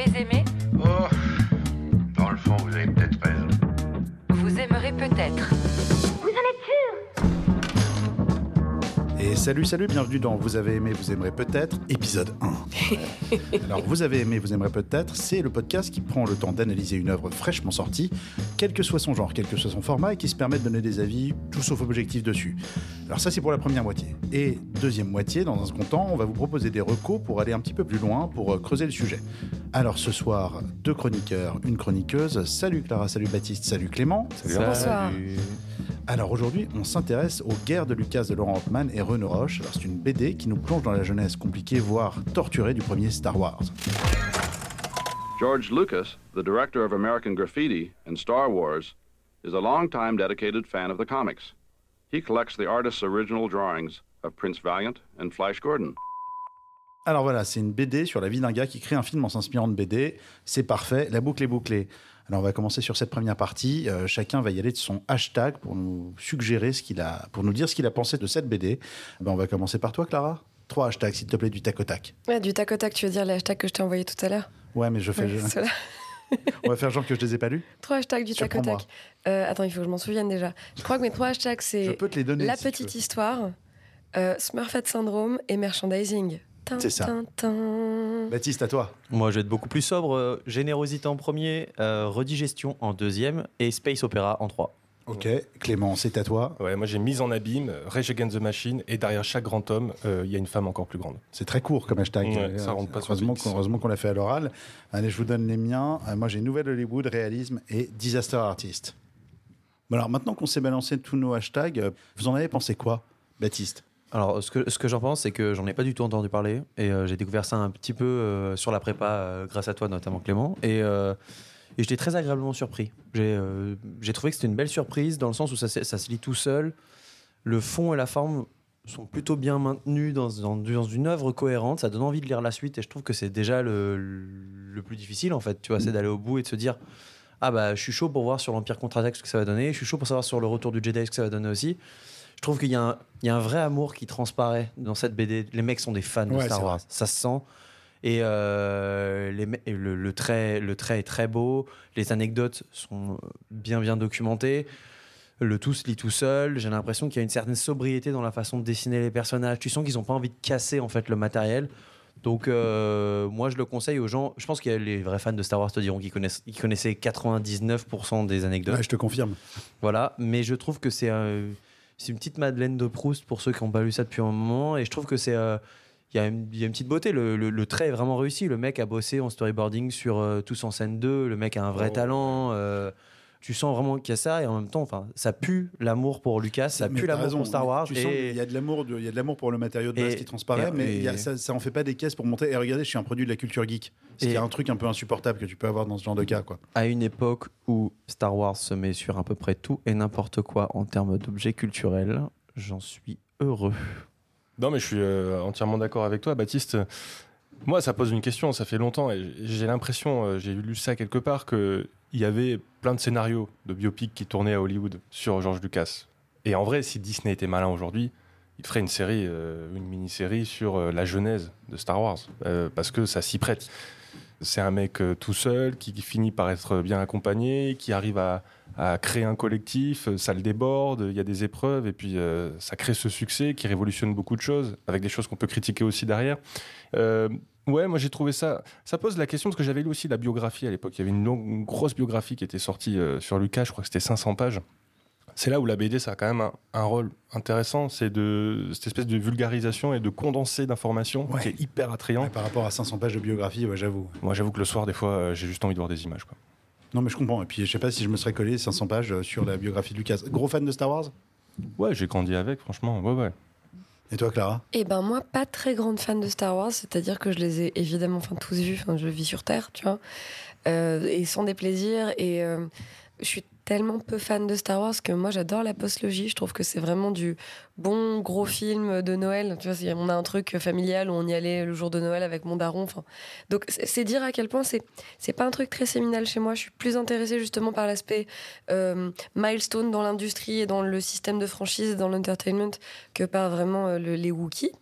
avez aimé Oh, dans le fond, vous avez peut-être raison. Vous aimerez peut-être. Et salut, salut, bienvenue dans Vous avez aimé, vous aimerez peut-être, épisode 1. Alors, Vous avez aimé, vous aimerez peut-être, c'est le podcast qui prend le temps d'analyser une œuvre fraîchement sortie, quel que soit son genre, quel que soit son format, et qui se permet de donner des avis, tout sauf objectifs dessus. Alors ça, c'est pour la première moitié. Et deuxième moitié, dans un second temps, on va vous proposer des recos pour aller un petit peu plus loin, pour euh, creuser le sujet. Alors ce soir, deux chroniqueurs, une chroniqueuse. Salut Clara, salut Baptiste, salut Clément. Bonsoir. Alors aujourd'hui, on s'intéresse aux guerres de Lucas de Laurent Hoffman et Renaud Roche. C'est une BD qui nous plonge dans la jeunesse compliquée, voire torturée du premier Star Wars. George Lucas, the director of American Graffiti and Star Wars, is a longtime dedicated fan of the comics. He collects the artist's original drawings of Prince Valiant and Flash Gordon. Alors voilà, c'est une BD sur la vie d'un gars qui crée un film en s'inspirant de BD. C'est parfait, la boucle est bouclée. Alors on va commencer sur cette première partie. Euh, chacun va y aller de son hashtag pour nous suggérer ce qu'il a, pour nous dire ce qu'il a pensé de cette BD. Ben, on va commencer par toi, Clara. Trois hashtags, s'il te plaît, du tac au tac. Ouais, du tac au tac, tu veux dire les hashtags que je t'ai envoyés tout à l'heure? Ouais, mais je fais. Ouais, on va faire genre que je les ai pas lus. Trois hashtags du tac au tac. Euh, attends, il faut que je m'en souvienne déjà. Je crois que mes trois hashtags, Je c'est peux te les donner. La si Petite. Histoire, euh, Smurfette Syndrome et Merchandising. C'est ça. Baptiste, à toi. Moi, je vais être beaucoup plus sobre. euh, Générosité en premier, euh, Redigestion en deuxième et Space Opera en trois. Ok. Clément, c'est à toi. Ouais, moi j'ai Mise en abîme, Rage Against the Machine, et derrière chaque grand homme, euh, il y a une femme encore plus grande. C'est très court comme hashtag. Ouais, Euh, ça rentre pas heureusement qu'on heureusement qu'on l'a fait à l'oral. Allez, je vous donne les miens. Euh, moi, j'ai Nouvelle Hollywood, Réalisme et Disaster Artist. Bon, alors, maintenant qu'on s'est balancé tous nos hashtags, vous en avez pensé quoi, Baptiste? Alors, ce que, j'en pense, c'est que j'en ai pas du tout entendu parler. Et euh, j'ai découvert ça un petit peu euh, sur la prépa, euh, grâce à toi, notamment Clément. Et, j'étais très agréablement surpris. J'ai trouvé que c'était une belle surprise, dans le sens où ça, ça se lit tout seul. Le fond et la forme sont plutôt bien maintenus dans, une œuvre cohérente. Ça donne envie de lire la suite. Et je trouve que c'est déjà le, le plus difficile, en fait. Tu vois, c'est d'aller au bout et de se dire Ah, bah, je suis chaud pour voir sur l'Empire contre-attaque ce que ça va donner. Je suis chaud pour savoir sur le retour du Jedi ce que ça va donner aussi. Je trouve qu'il y, a un- il y a un vrai amour qui transparaît dans cette BD. Les mecs sont des fans de Ouais, Star c'est Wars. vrai. Ça se sent. Et, euh, les, me- et le, le trait, le trait est très beau. Les anecdotes sont bien, bien documentées. Le tout se lit tout seul. J'ai l'impression qu'il y a une certaine sobriété dans la façon de dessiner les personnages. Tu sens qu'ils n'ont pas envie de casser en fait le matériel. Donc euh, moi je le conseille aux gens. Je pense que les vrais fans de Star Wars te diront qu'ils connaissent, ils connaissaient 99% des anecdotes. Ouais, Je te confirme. Voilà, mais je trouve que c'est euh, c'est une petite Madeleine de Proust pour ceux qui n'ont pas lu ça depuis un moment. Et je trouve que c'est. euh, Il y, a une- il y a une petite beauté, le, le- le trait est vraiment réussi. Le mec a bossé en storyboarding sur euh, Tous en scène 2, le mec a un vrai Oh. talent. Tu sens vraiment qu'il y a ça, et en même temps, enfin, ça pue l'amour pour Lucas, ça Mais pue l'amour raison, pour Star Wars. Tu sens et- qu'il y a de l'amour, de- il y a de l'amour pour le matériau de base Et- qui transparaît, et- mais y a- ça, ça en fait pas des caisses pour monter. Et regardez, je suis un produit de la culture geek. C'est Et- y a un truc un peu insupportable que tu peux avoir dans ce genre de cas, quoi. à une époque où Star Wars se met sur à peu près tout et n'importe quoi en termes d'objets culturels, j'en suis heureux. Non, mais je suis euh, entièrement d'accord avec toi, Baptiste. Moi, ça pose une question, ça fait longtemps, et j'ai l'impression, euh, j'ai lu ça quelque part, qu'il y avait plein de scénarios de biopics qui tournaient à Hollywood sur George Lucas. Et en vrai, si Disney était malin aujourd'hui, il ferait une série, euh, une mini-série sur euh, la genèse de Star Wars, parce que ça s'y prête. C'est un mec tout seul qui finit par être bien accompagné, qui arrive à, à créer un collectif, euh, ça le déborde, il y a des épreuves, et puis euh, ça crée ce succès qui révolutionne beaucoup de choses, avec des choses qu'on peut critiquer aussi derrière. Euh, ouais, moi j'ai trouvé ça. Ça pose la question parce que j'avais lu aussi la biographie à l'époque. Il y avait une, longue, une grosse biographie qui était sortie euh, sur Lucas, je crois que c'était 500 pages. C'est là où la BD, ça a quand même un, un rôle intéressant, c'est de cette espèce de vulgarisation et de condensé d'informations Ouais. qui est hyper attrayant. Ouais, par rapport à 500 pages de biographie, ouais, j'avoue. Moi, j'avoue que le soir, des fois, j'ai juste envie de voir des images. Quoi. Non, mais je comprends. Et puis, je sais pas si je me serais collé 500 pages euh, sur la biographie de Lucas. Gros fan de Star Wars? Ouais, j'ai grandi avec, franchement. Ouais, ouais. Et toi, Clara? Eh ben moi, pas très grande fan de Star Wars, c'est-à-dire que je les ai évidemment enfin, tous vus, enfin, je vis sur Terre, tu vois, euh, et sans déplaisir, et euh, je suis tellement peu fan de Star Wars que moi j'adore la postlogie. Je trouve que c'est vraiment du bon gros film de Noël. Tu vois, on a un truc familial où on y allait le jour de Noël avec mon daron. Enfin, donc c'est c'est dire à quel point c'est c'est pas un truc très séminal chez moi. Je suis plus intéressée justement par l'aspect euh, milestone dans l'industrie et dans le système de franchise et dans l'entertainment que par vraiment euh, le- les Wookiees.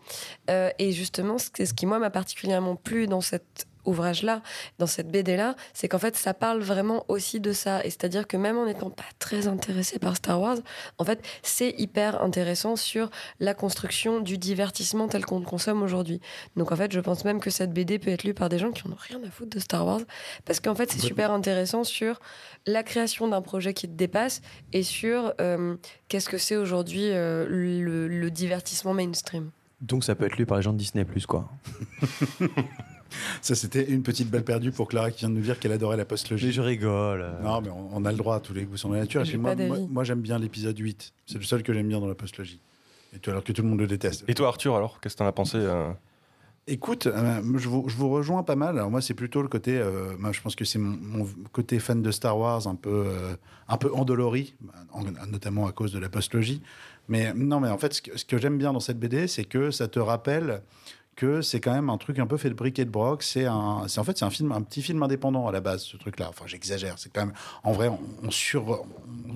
Euh, et justement, c'est ce qui moi m'a particulièrement plu dans cette ouvrage-là, dans cette BD-là, c'est qu'en fait, ça parle vraiment aussi de ça. Et c'est-à-dire que même en n'étant pas très intéressé par Star Wars, en fait, c'est hyper intéressant sur la construction du divertissement tel qu'on le consomme aujourd'hui. Donc en fait, je pense même que cette BD peut être lue par des gens qui n'ont rien à foutre de Star Wars, parce qu'en fait, c'est super intéressant sur la création d'un projet qui te dépasse et sur euh, qu'est-ce que c'est aujourd'hui euh, le, le divertissement mainstream. Donc ça peut être lu par les gens de Disney Plus quoi. Ça, c'était une petite balle perdue pour Clara qui vient de nous dire qu'elle adorait la Mais post-logie. je rigole. Non, mais on, on a le droit, tous les goûts sont la nature. Et J'ai puis moi, pas moi, d'avis. moi, j'aime bien l'épisode 8. C'est le seul que j'aime bien dans la post-logie. Et tout, alors que tout le monde le déteste. Et toi, Arthur, alors, qu'est-ce que t'en as pensé euh Écoute, euh, je, vous, je vous rejoins pas mal. Alors moi, c'est plutôt le côté. euh, moi, je pense que c'est mon, mon côté fan de Star Wars, un peu, euh, un peu endolori, en- notamment à cause de la postlogie. Mais non, mais en fait, ce que, ce que j'aime bien dans cette BD, c'est que ça te rappelle que c'est quand même un truc un peu fait de briquet et de broc. C'est un, c'est en fait c'est un film, un petit film indépendant à la base, ce truc-là. Enfin, j'exagère. C'est quand même, en vrai, on, sur,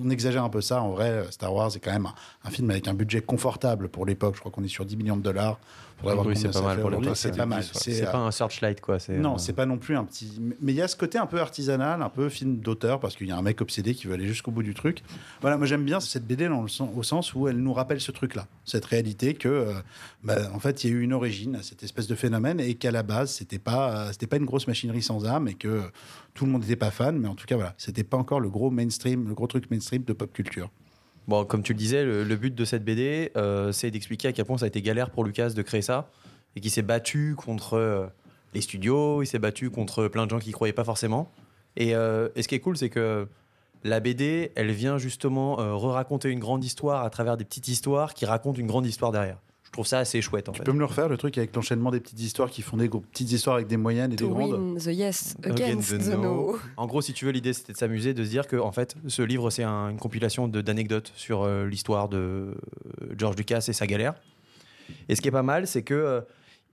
on exagère un peu ça. En vrai, Star Wars est quand même un, un film avec un budget confortable pour l'époque. Je crois qu'on est sur 10 millions de dollars. Oui, c'est pas mal pour l'époque, C'est pas mal. C'est euh, pas un searchlight quoi. c'est, non, euh, c'est pas non plus un petit. Mais il y a ce côté un peu artisanal, un peu film d'auteur, parce qu'il y a un mec obsédé qui veut aller jusqu'au bout du truc. Voilà, moi j'aime bien cette BD dans le sens, au sens où elle nous rappelle ce truc-là, cette réalité que, euh, bah, en fait, il y a eu une origine à cette espèce de phénomène et qu'à la base, c'était pas, c'était pas une grosse machinerie sans âme et que tout le monde n'était pas fan, mais en tout cas, voilà, c'était pas encore le gros mainstream, le gros truc mainstream de pop culture. Bon, comme tu le disais, le, but de cette BD, euh, c'est d'expliquer à quel point ça a été galère pour Lucas de créer ça et qu'il s'est battu contre euh, les studios, il s'est battu contre plein de gens qui y croyaient pas forcément. Et, euh, et ce qui est cool, c'est que la BD, elle vient justement re-raconter une grande histoire à travers des petites histoires qui racontent une grande histoire derrière. Je trouve ça assez chouette en Tu fait. peux me le refaire, le truc avec l'enchaînement des petites histoires qui font des gros- petites histoires avec des moyennes et des To grandes win the yes Against against the the no. no. En gros, si tu veux, l'idée c'était de s'amuser, de se dire que en fait, ce livre c'est un- une compilation d'anecdotes sur euh, l'histoire de euh, George Lucas et sa galère. Et ce qui est pas mal, c'est que euh,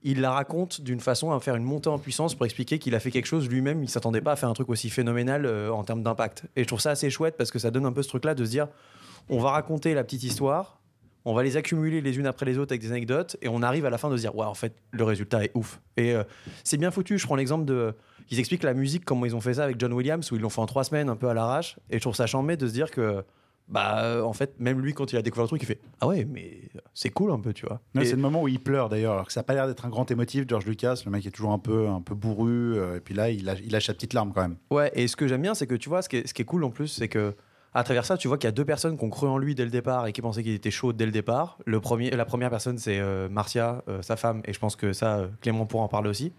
il la raconte d'une façon à faire une montée en puissance pour expliquer qu'il a fait quelque chose lui-même. Il s'attendait pas à faire un truc aussi phénoménal euh, en termes d'impact. Et je trouve ça assez chouette parce que ça donne un peu ce truc-là de se dire, on va raconter la petite histoire. On va les accumuler les unes après les autres avec des anecdotes et on arrive à la fin de se dire ouais en fait le résultat est ouf et euh, c'est bien foutu je prends l'exemple de ils expliquent la musique, comment ils ont fait ça avec John Williams, où ils l'ont fait en trois semaines, un peu à l'arrache. Et je trouve ça chambé de se dire que, bah, euh, en fait, même lui, quand il a découvert le truc, il fait Ah ouais, mais c'est cool un peu, tu vois. Ouais, Et- C'est le moment où il pleure d'ailleurs, alors que ça n'a pas l'air d'être un grand émotif, George Lucas. Le mec est toujours un peu, un peu bourru, euh, et puis là, il lâche, il lâche sa petite larme quand même. Ouais, et ce que j'aime bien, c'est que tu vois, ce qui est, ce qui est cool en plus, c'est que à travers ça, tu vois qu'il y a deux personnes qui ont cru en lui dès le départ et qui pensaient qu'il était chaud dès le départ. Le premier, la première personne, c'est euh, Marcia, euh, sa femme, et je pense que ça, euh, Clément pourra en parler aussi.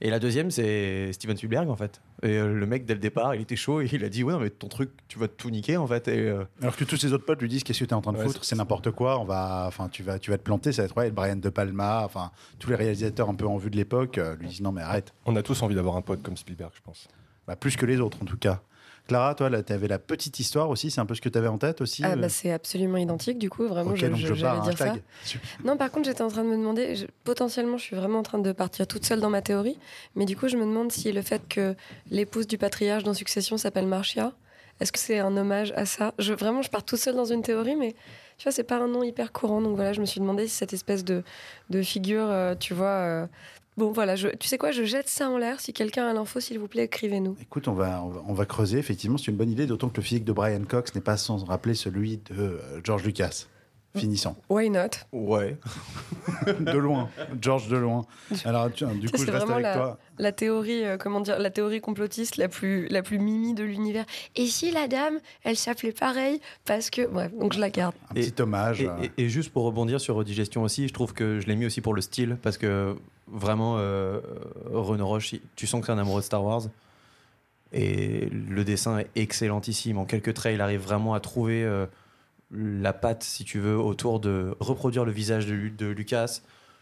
Et la deuxième, c'est Steven Spielberg, en fait. Et euh, le mec, dès le départ, il était chaud et il a dit Ouais, non, mais ton truc, tu vas tout niquer, en fait. Et, euh, Alors que tous ses autres potes lui disent Qu'est-ce que tu es en train de Ouais, foutre? c'est- C'est n'importe quoi, on va, enfin, tu, vas, tu vas te planter, ça va être ouais, Brian De Palma, enfin, tous les réalisateurs un peu en vue de l'époque euh, lui disent Non, mais arrête. On a tous envie d'avoir un pote comme Spielberg, je pense. Bah, plus que les autres en tout cas. Clara, toi, tu avais la petite histoire aussi, c'est un peu ce que tu avais en tête aussi Ah euh bah c'est absolument identique du coup, vraiment Ok, je, je- je dire ça. Non, par contre, j'étais en train de me demander, je- potentiellement, je suis vraiment en train de partir toute seule dans ma théorie, mais du coup, je me demande si le fait que l'épouse du patriarche dans Succession s'appelle Marcia, est-ce que c'est un hommage à ça? Je, Vraiment, je pars toute seule dans une théorie, mais tu vois, c'est pas un nom hyper courant, donc voilà, je me suis demandé si cette espèce de, de figure, euh, tu vois. euh, Bon, voilà, je, tu sais quoi, je jette ça en l'air. Si quelqu'un a l'info, s'il vous plaît, écrivez-nous. Écoute, on va, on va, on va creuser, effectivement, c'est une bonne idée, d'autant que le physique de Brian Cox n'est pas sans rappeler celui de euh, George Lucas. Finissons. Why not? Ouais. de loin, George de loin. Alors, tu- du coup, c'est je reste vraiment avec la- toi. La théorie, euh, comment dire, la théorie complotiste la plus, la plus mimi de l'univers. Et si la dame, elle s'appelait pareil parce que, bref, donc je la garde. Un Et- petit hommage. Et, euh, et- et juste pour rebondir sur Redigestion aussi, je trouve que je l'ai mis aussi pour le style, parce que vraiment, euh, Renaud Roche, tu sens que c'est un amoureux de Star Wars. Et le dessin est excellentissime. En quelques traits, il arrive vraiment à trouver euh, la patte, si tu veux, autour de reproduire le visage de, Lu- de Lucas.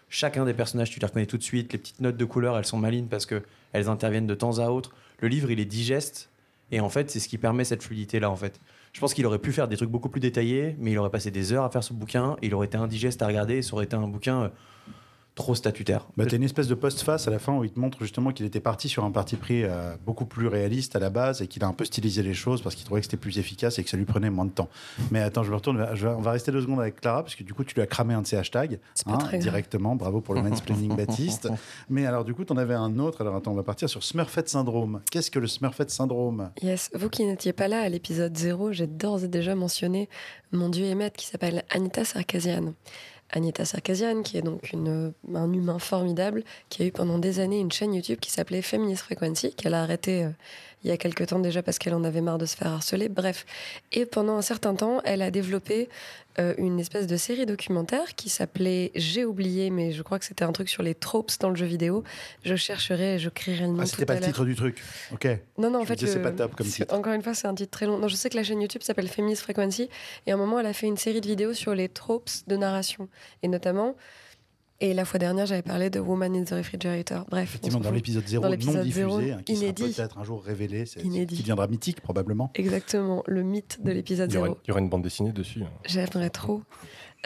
Chacun des personnages, tu les reconnais tout de suite. Les petites notes de couleur, elles sont malines parce que elles interviennent de temps à autre. Le livre, il est digeste. Et en fait, c'est ce qui permet cette fluidité-là, en fait. Je pense qu'il aurait pu faire des trucs beaucoup plus détaillés, mais il aurait passé des heures à faire ce bouquin. Il aurait été indigeste à regarder. Et ça aurait été un bouquin. Trop statutaire. Bah, t'as une espèce de post-face à la fin où il te montre justement qu'il était parti sur un parti pris euh, beaucoup plus réaliste à la base et qu'il a un peu stylisé les choses parce qu'il trouvait que c'était plus efficace et que ça lui prenait moins de temps. Mais attends, je me retourne, je vais- on va rester deux secondes avec Clara parce que du coup tu lui as cramé un de ses hashtags C'est pas hein, directement. Bravo pour le mansplaining Baptiste. Mais alors du coup t'en avais un autre. Alors attends, on va partir sur Smurfette syndrome. Qu'est-ce que le Smurfette syndrome? Yes, vous qui n'étiez pas là à l'épisode 0, j'ai d'ores et déjà mentionné mon dieu et maître qui s'appelle Anita Sarkazian. Anita Sarkazian, qui est donc un humain formidable, qui a eu pendant des années une chaîne YouTube qui s'appelait Feminist Frequency, qu'elle a arrêtée euh, il y a quelque temps déjà parce qu'elle en avait marre de se faire harceler. Bref. Et pendant un certain temps, elle a développé euh, une espèce de série documentaire qui s'appelait J'ai oublié, mais je crois que c'était un truc sur les tropes dans le jeu vidéo. Je chercherai et je crierai le nom Ah, c'était pas le titre du truc. Ok. Non, non, en Je fait, c'est pas top comme titre. Encore une fois, c'est un titre très long. Non, je sais que la chaîne YouTube s'appelle Feminist Frequency. Et à un moment, elle a fait une série de vidéos sur les tropes de narration. Et notamment, et la fois dernière, j'avais parlé de Woman in the Refrigerator. Bref. Effectivement, dans l'épisode 0 Dans non diffusé, hein, qui inédit. sera peut-être un jour révélé, Inédit. qui deviendra mythique probablement. Exactement, le mythe de l'épisode Il y, aurait, 0. il y aurait une bande dessinée dessus. hein. J'aimerais trop.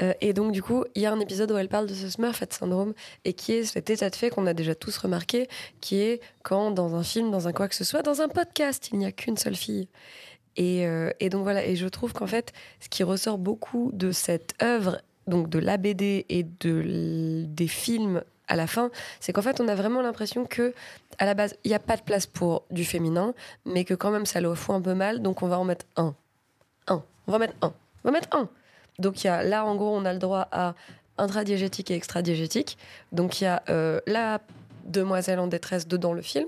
Euh, et donc, du coup, il y a un épisode où elle parle de ce Smurfette syndrome et qui est cet état de fait qu'on a déjà tous remarqué, qui est quand dans un film, dans un quoi que ce soit, dans un podcast, il n'y a qu'une seule fille. Et, euh, et donc voilà, et je trouve qu'en fait, ce qui ressort beaucoup de cette œuvre, donc de la BD et de, des films à la fin, c'est qu'en fait, on a vraiment l'impression que, à la base, il n'y a pas de place pour du féminin, mais que quand même, ça le fout un peu mal, donc on va en mettre un. Un. On va mettre un. On va mettre un. Donc y a là, en gros, on a le droit à intradiégétique et extradiégétique. Donc il y a euh, la demoiselle en détresse dedans le film,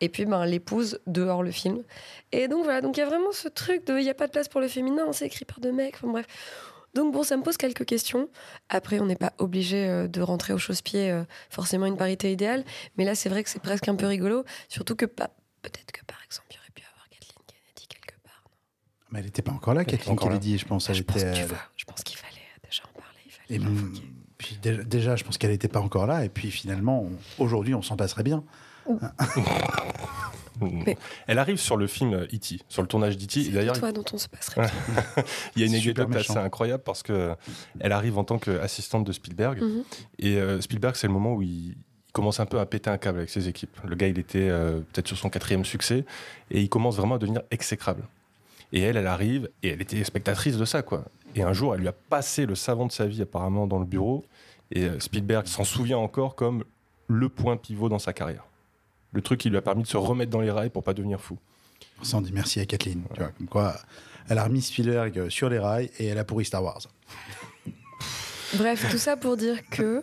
et puis ben, l'épouse dehors le film. Et donc voilà, donc il y a vraiment ce truc de il n'y a pas de place pour le féminin, c'est écrit par deux mecs, enfin bref. Donc bon, ça me pose quelques questions. Après, on n'est pas obligé euh, de rentrer au chausse-pied euh, forcément une parité idéale, mais là c'est vrai que c'est presque un peu rigolo, surtout que pas. Peut-être que par exemple, il y aurait pu avoir Kathleen Kennedy quelque part. non? Mais elle n'était pas encore là, Kathleen. Kennedy, je pense. Elle je, pense, était, tu elle- vois, je pense qu'il fallait euh, déjà en parler. Il fallait Et même- puis dé- déjà, je pense qu'elle n'était pas encore là. Et puis finalement, on- aujourd'hui, on s'en passerait bien. Mais- Elle arrive sur le film E.T., sur le tournage d'E.T. C'est d'ailleurs, toi dont on se passerait. il y a une anecdote assez incroyable parce que elle arrive en tant qu'assistante de Spielberg. Mhm. Et euh, Spielberg, c'est le moment où il, il commence un peu à péter un câble avec ses équipes. Le gars, il était euh, peut-être sur son quatrième succès et il commence vraiment à devenir exécrable. Et elle, elle arrive et elle était spectatrice de ça, quoi. Et un jour, elle lui a passé le savon de sa vie apparemment dans le bureau. Et euh, Spielberg s'en souvient encore comme le point pivot dans sa carrière. Le truc qui lui a permis de se remettre dans les rails pour pas devenir fou. Ça, on dit merci à Kathleen. Tu vois, comme quoi, elle a remis Spielberg sur les rails et elle a pourri Star Wars. Bref, tout ça pour dire que,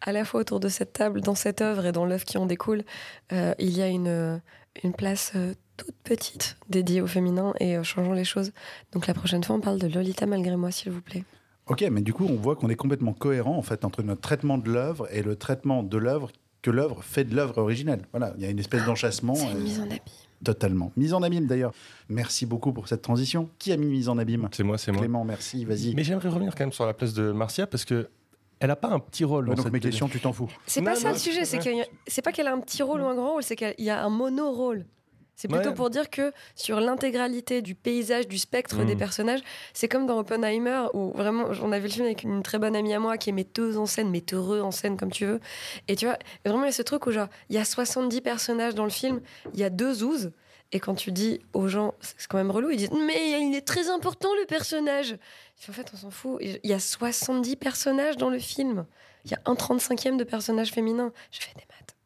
à la fois autour de cette table, dans cette œuvre et dans l'œuvre qui en découle, euh, il y a une, euh, une place euh, toute petite dédiée au féminin et euh, changeons les choses. Donc la prochaine fois, on parle de Lolita malgré moi, s'il vous plaît. Ok, mais du coup, on voit qu'on est complètement cohérent en fait entre notre traitement de l'œuvre et le traitement de l'œuvre que l'œuvre fait de l'œuvre originelle. Voilà, il y a une espèce d'enchassement. C'est une euh, mise en abîme. Totalement. Mise en abîme d'ailleurs. Merci beaucoup pour cette transition. Qui a mis mise en abîme C'est moi, c'est moi. Clément, merci, vas-y. Mais j'aimerais revenir quand même sur la place de Marcia parce que elle a pas un petit rôle Ouais, dans donc cette mes questions, tu t'en fous. C'est Non, pas ça non, le sujet, c'est pas qu'elle a un petit rôle ou un grand rôle, c'est qu'il y a un mono-rôle. C'est plutôt Ouais. pour dire que sur l'intégralité du paysage, du spectre des personnages, c'est comme dans Oppenheimer, où vraiment, on a vu le film avec une très bonne amie à moi qui est metteuse en scène, metteureux en scène, comme tu veux. Et tu vois, vraiment, il y a ce truc où, genre, il y a 70 personnages dans le film, il y a deux zouzes, et quand tu dis aux gens, c'est quand même relou, ils disent Mais il est très important le personnage En fait, on s'en fout. Il y a 70 personnages dans le film. Il y a un 35e de personnages féminins. Je fais des maths.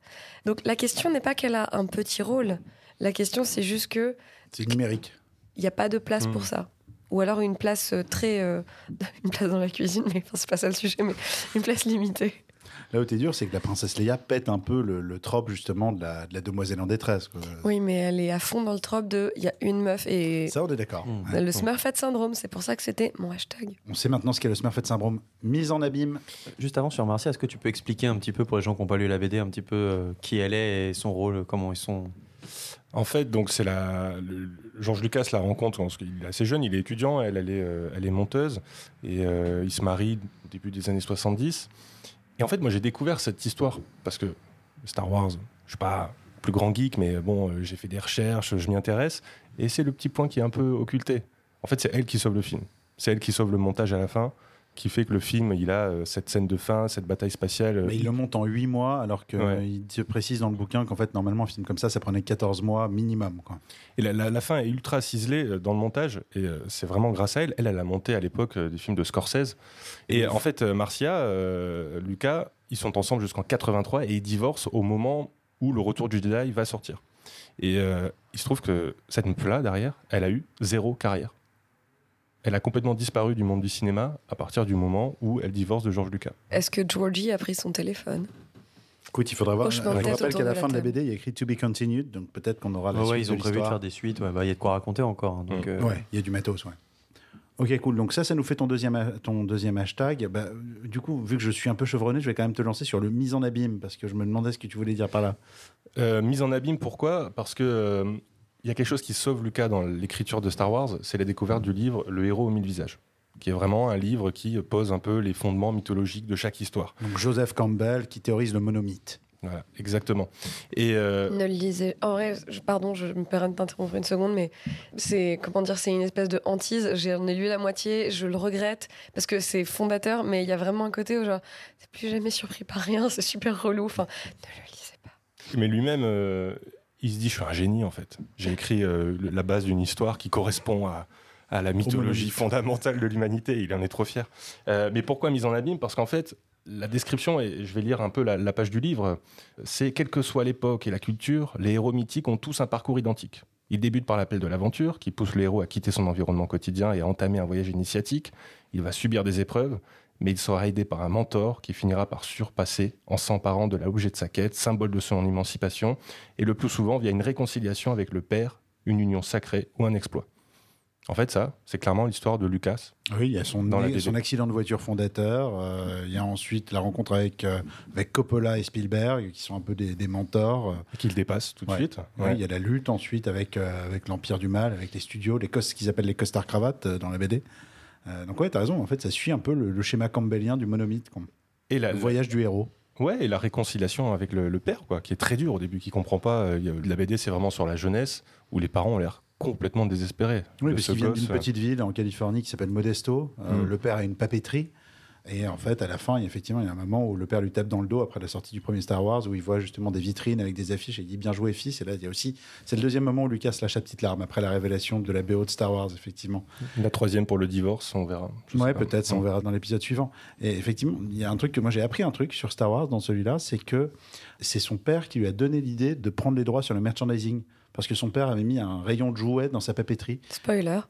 Donc la question n'est pas qu'elle a un petit rôle. La question, c'est juste que C'est numérique. il n'y a pas de place pour ça. Ou alors une place euh, très. euh, une place dans la cuisine, mais enfin, c'est pas ça le sujet, mais une place limitée. Là où t'es dur, c'est que la princesse Leia pète un peu le, le trope justement de la, de la demoiselle en détresse. quoi. Oui, mais elle est à fond dans le trope de. Il y a une meuf et. Ça, on est d'accord. Mm. Ouais. Le Smurfette syndrome, c'est pour ça que c'était mon hashtag. On sait maintenant ce qu'est le Smurfette syndrome. Mise en abîme. Juste avant sur Marcia, est-ce que tu peux expliquer un petit peu pour les gens qui n'ont pas lu la BD un petit peu euh, qui elle est et son rôle, comment ils sont En fait, donc c'est la le- Georges Lucas la rencontre parce qu'il est assez jeune, il est étudiant, elle, elle est, euh, elle est monteuse et euh, il se marie au début des années 70. Et en fait, moi j'ai découvert cette histoire parce que Star Wars, je suis pas plus grand geek, mais bon, euh, j'ai fait des recherches, je m'y intéresse et c'est le petit point qui est un peu occulté. En fait, c'est elle qui sauve le film, c'est elle qui sauve le montage à la fin qui fait que le film, il a euh, cette scène de fin, cette bataille spatiale. euh, Mais il le monte en 8 mois, alors qu'il Ouais. se précise dans le bouquin qu'en fait, normalement, un film comme ça, ça prenait 14 mois minimum. Quoi. Et la, la- la fin est ultra ciselée euh, dans le montage, et euh, c'est vraiment grâce à elle. Elle, elle a monté à l'époque euh, des films de Scorsese. Et en fait, euh, Marcia, euh, Lucas, ils sont ensemble jusqu'en 83 et ils divorcent au moment où le Retour du Jedi va sortir. Et euh, il se trouve que cette meuf-là, derrière, elle a eu zéro carrière. Elle a complètement disparu du monde du cinéma à partir du moment où elle divorce de George Lucas. Est-ce que Georgie a pris son téléphone? Écoute, il faudra voir. Hochement Je rappelle qu'à la de la fin de la. BD, il y a écrit To be continued, donc peut-être qu'on aura la Ouais, ouais, suite ils ont de prévu de faire des suites. ouais, bah, Il y a de quoi raconter encore. hein, donc, Mm. euh, Ouais, il y a du matos, ouais. Ok, cool. Donc ça, ça nous fait ton deuxième, ton deuxième hashtag. Bah, du coup, vu que je suis un peu chevronné, je vais quand même te lancer sur le mise en abîme, parce que je me demandais ce que tu voulais dire par là. Euh, mise en abîme, pourquoi? Parce que euh, y a quelque chose qui sauve Lucas dans l'écriture de Star Wars, c'est la découverte du livre Le héros aux mille visages, qui est vraiment un livre qui pose un peu les fondements mythologiques de chaque histoire. Donc Joseph Campbell qui théorise le monomythe. Voilà, exactement. Et euh, Ne le lisez. En vrai, je- pardon, je me permets de t'interrompre une seconde, mais c'est comment dire, c'est une espèce de hantise. J'en ai lu la moitié, je le regrette parce que c'est fondateur, mais il y a vraiment un côté où genre, t'es plus jamais surpris par rien, c'est super relou. Enfin, ne le lisez pas. mais lui-même, euh, il se dit, je suis un génie en fait. J'ai écrit euh, le- la base d'une histoire qui correspond à, à la mythologie fondamentale de l'humanité. Il en est trop fier. Euh, mais pourquoi mise en abîme? Parce qu'en fait, la description, et je vais lire un peu la, la page du livre, c'est quelle que soit l'époque et la culture, les héros mythiques ont tous un parcours identique. Ils débutent par l'appel de l'aventure, qui pousse le héros à quitter son environnement quotidien et à entamer un voyage initiatique. Il va subir des épreuves, mais il sera aidé par un mentor qui finira par surpasser en s'emparant de l'objet de sa quête, symbole de son émancipation, et le plus souvent via une réconciliation avec le père, une union sacrée ou un exploit. En fait, ça, c'est clairement l'histoire de Lucas. Oui, il y a son, Dans accident de voiture fondateur. euh, il y a ensuite la rencontre avec, euh, avec Coppola et Spielberg, qui sont un peu des, des mentors. euh. Qu'il dépasse tout de Ouais. suite. Ouais, Il y a la lutte ensuite avec, euh, avec l'Empire du Mal, avec les studios, les ce qu'ils appellent les costards cravates dans la BD. Euh, donc ouais, t'as raison, en fait, ça suit un peu le, le schéma campbellien du monomythe, quoi. Et la, le voyage du héros. Ouais, et la réconciliation avec le, le père, quoi, qui est très dur au début, qui comprend pas. euh, la BD, c'est vraiment sur la jeunesse, où les parents ont l'air complètement désespérés. Oui, parce ce qu'ils viennent d'une euh, petite ville en Californie qui s'appelle Modesto. Euh, Mm. Le père a une papeterie. Et en fait, à la fin, il y a effectivement, il y a un moment où le père lui tape dans le dos après la sortie du premier Star Wars, où il voit justement des vitrines avec des affiches et il dit bien joué fils. Et là, il y a aussi, c'est le deuxième moment où Lucas lâche sa petite larme après la révélation de la BO de Star Wars, effectivement. La troisième pour le divorce, on verra. Je Ouais, peut-être, on verra dans l'épisode suivant. Et effectivement, il y a un truc que moi j'ai appris un truc sur Star Wars dans celui-là, c'est que c'est son père qui lui a donné l'idée de prendre les droits sur le merchandising. Parce que son père avait mis un rayon de jouets dans sa papeterie. Spoiler.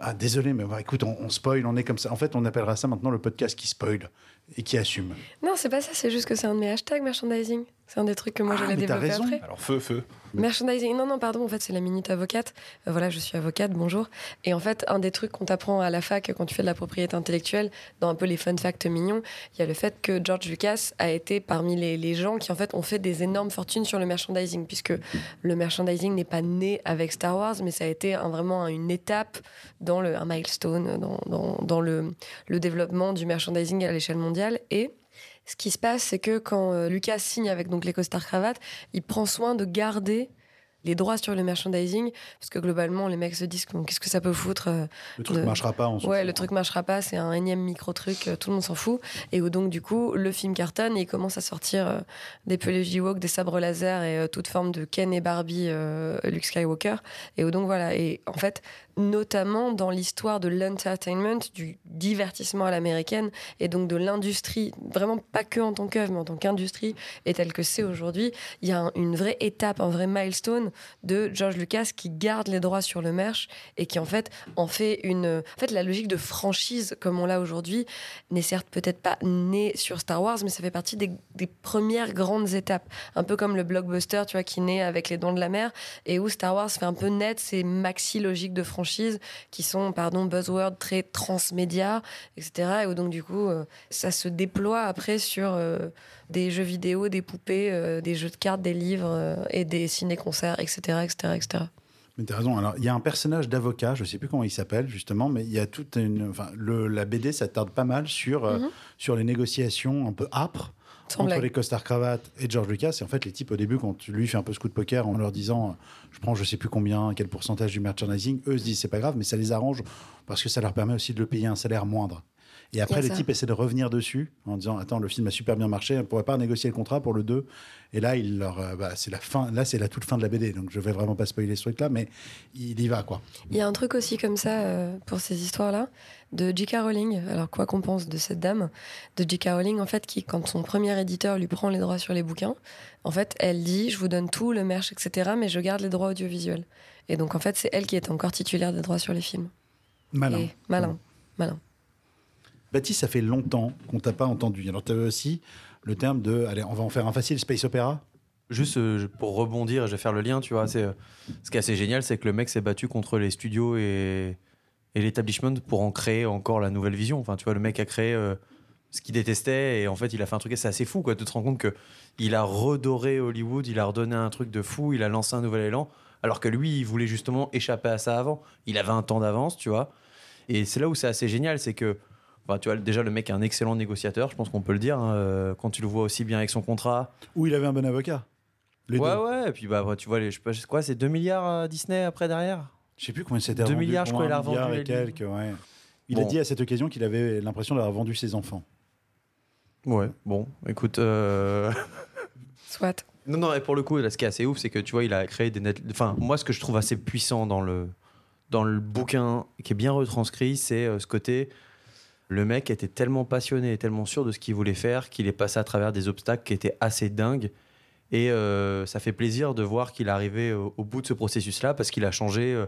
Ah, désolé, mais bah, écoute, on, on spoil, on est comme ça. En fait, on appellera ça maintenant le podcast qui spoil et qui assume. Non, c'est pas ça, c'est juste que c'est un de mes hashtags merchandising. C'est un des trucs que moi Ah, j'allais développer raison. après. Alors, feu, feu. Merchandising, non, non, pardon, en fait, c'est la minute avocate. Euh, voilà, je suis avocate, bonjour. Et en fait, un des trucs qu'on t'apprend à la fac quand tu fais de la propriété intellectuelle, dans un peu les fun facts mignons, il y a le fait que George Lucas a été parmi les, les gens qui, en fait, ont fait des énormes fortunes sur le merchandising, puisque le merchandising n'est pas né avec Star Wars, mais ça a été un- vraiment une étape dans le, un milestone dans, dans, dans le, le développement du merchandising à l'échelle mondiale. Et ce qui se passe, c'est que quand euh, Lucas signe avec donc les costards cravates, il prend soin de garder les droits sur le merchandising, parce que globalement, les mecs se disent qu'est-ce que ça peut foutre euh, Le truc Le- marchera pas. On Ouais, fout. le truc marchera pas, c'est un énième micro-truc, euh, tout le monde s'en fout. Et où donc, du coup, le film cartonne et il commence à sortir euh, des peluches Ewok, des sabres laser et toute forme de Ken et Barbie Luke Skywalker. Et où donc, voilà. Et en fait, notamment dans l'histoire de l'entertainment, du divertissement à l'américaine et donc de l'industrie, vraiment pas que en tant qu'œuvre, mais en tant qu'industrie, et telle que c'est aujourd'hui, il y a un- une vraie étape, un vrai milestone de George Lucas qui garde les droits sur le merch et qui en fait en fait une. En fait, la logique de franchise comme on l'a aujourd'hui n'est certes peut-être pas née sur Star Wars, mais ça fait partie des, des premières grandes étapes. Un peu comme le blockbuster, tu vois, qui naît avec les Dents de la Mer et où Star Wars fait un peu naître ces maxi logiques de franchise qui sont, pardon, buzzwords très transmédia, etc. Et où donc du coup, euh, ça se déploie après sur euh, des jeux vidéo, des poupées, euh, des jeux de cartes, des livres et des ciné-concerts, etc., etc., etc. Mais t'as raison. Alors, il y a un personnage d'avocat, je sais plus comment il s'appelle justement, mais il y a toute une. Enfin, le, la BD, ça tarde pas mal sur, euh, Mhm. sur les négociations un peu âpres entre les costards cravates et George Lucas. Et en fait, les types, au début, quand lui fait un peu ce coup de poker en leur disant euh, je prends je sais plus combien, quel pourcentage du merchandising, eux se disent c'est pas grave, mais ça les arrange parce que ça leur permet aussi de le payer un salaire moindre. Et après, les ça. types essaient de revenir dessus en disant Attends, le film a super bien marché, on ne pourrait pas négocier le contrat pour le 2. Et là, il leur, euh, bah, c'est la fin. Là, c'est la toute fin de la BD. Donc, je vais vraiment pas spoiler ce truc-là, mais il y va, quoi. Il y a un truc aussi comme ça euh, pour ces histoires-là de J.K. Rowling. Alors quoi qu'on pense de cette dame, de J.K. Rowling en fait, qui quand son premier éditeur lui prend les droits sur les bouquins, en fait, elle dit je vous donne tout, le merch, etc. Mais je garde les droits audiovisuels. Et donc en fait, c'est elle qui est encore titulaire des droits sur les films. Malin. Et malin, malin. Baptiste, ça fait longtemps qu'on t'a pas entendu. Alors, tu avais aussi le terme de Allez, on va en faire un facile space opéra? Juste euh, pour rebondir, je vais faire le lien, tu vois. C'est, euh, ce qui est assez génial, c'est que le mec s'est battu contre les studios et, et l'établissement pour en créer encore la nouvelle vision. Enfin, tu vois, le mec a créé euh, ce qu'il détestait et en fait, il a fait un truc assez fou, quoi. Tu te rends compte que il a redoré Hollywood, il a redonné un truc de fou, il a lancé un nouvel élan, alors que lui, il voulait justement échapper à ça avant. Il avait un temps d'avance, tu vois. Et c'est là où c'est assez génial, c'est que, enfin, tu vois, déjà, le mec est un excellent négociateur, je pense qu'on peut le dire, hein, euh, quand tu le vois aussi bien avec son contrat. Où il avait un bon avocat. Les ouais, deux. ouais, et puis bah, tu vois, les, je sais pas, c'est quoi, c'est 2 milliards euh, Disney après derrière? Je sais plus combien c'était. 2 revendu, milliards, je crois, il a revendu et les quelques, ouais. Il a dit à cette occasion qu'il avait l'impression d'avoir vendu ses enfants. Ouais, bon, écoute. euh, Soit. non, non, et pour le coup, là, ce qui est assez ouf, c'est que tu vois, il a créé des net. Enfin, moi, ce que je trouve assez puissant dans le, dans le bouquin, qui est bien retranscrit, c'est euh, ce côté. Le mec était tellement passionné et tellement sûr de ce qu'il voulait faire qu'il est passé à travers des obstacles qui étaient assez dingues. Et euh, ça fait plaisir de voir qu'il est arrivé au, bout de ce processus-là parce qu'il a changé euh,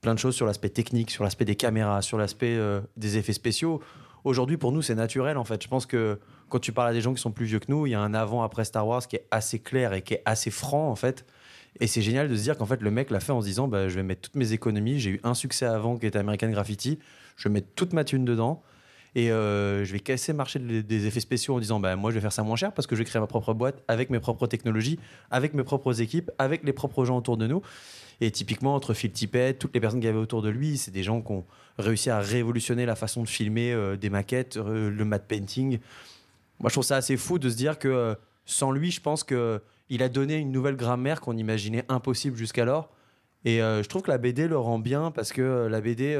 plein de choses sur l'aspect technique, sur l'aspect des caméras, sur l'aspect euh, des effets spéciaux. Aujourd'hui, pour nous, c'est naturel en fait. Je pense que quand tu parles à des gens qui sont plus vieux que nous, il y a un avant-après Star Wars qui est assez clair et qui est assez franc en fait. Et c'est génial de se dire qu'en fait, le mec l'a fait en se disant bah, je vais mettre toutes mes économies. J'ai eu un succès avant qui était American Graffiti. Je vais mettre toute ma thune dedans. Et euh, je vais casser le marché de- des effets spéciaux en disant bah, moi je vais faire ça moins cher parce que je vais créer ma propre boîte avec mes propres technologies, avec mes propres équipes, avec les propres gens autour de nous. Et typiquement, entre Phil Tippett, toutes les personnes qu'il y avait autour de lui, c'est des gens qui ont réussi à révolutionner la façon de filmer euh, des maquettes, euh, le matte painting. Moi, je trouve ça assez fou de se dire que sans lui, je pense que il a donné une nouvelle grammaire qu'on imaginait impossible jusqu'alors. Et je trouve que la BD le rend bien parce que la BD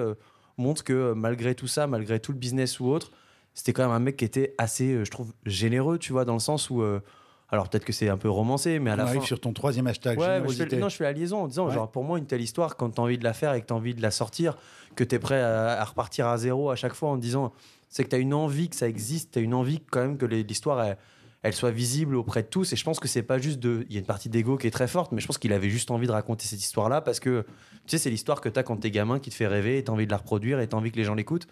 montre que euh, malgré tout ça, malgré tout le business ou autre, c'était quand même un mec qui était assez, euh, je trouve, généreux, tu vois, dans le sens où. euh, alors peut-être que c'est un peu romancé, mais à On la arrive fin. sur ton troisième hashtag, Ouais, je fais, non, je fais la liaison en disant, Ouais. genre, pour moi, une telle histoire, quand tu as envie de la faire et que tu as envie de la sortir, que tu es prêt à, à repartir à zéro à chaque fois en disant, c'est que tu as une envie que ça existe, tu as une envie quand même que l'histoire, elle, elle soit visible auprès de tous. Et je pense que c'est pas juste de. Il y a une partie d'ego qui est très forte, mais je pense qu'il avait juste envie de raconter cette histoire-là parce que, tu sais, c'est l'histoire que tu as quand t'es gamin qui te fait rêver et tu as envie de la reproduire et tu as envie que les gens l'écoutent.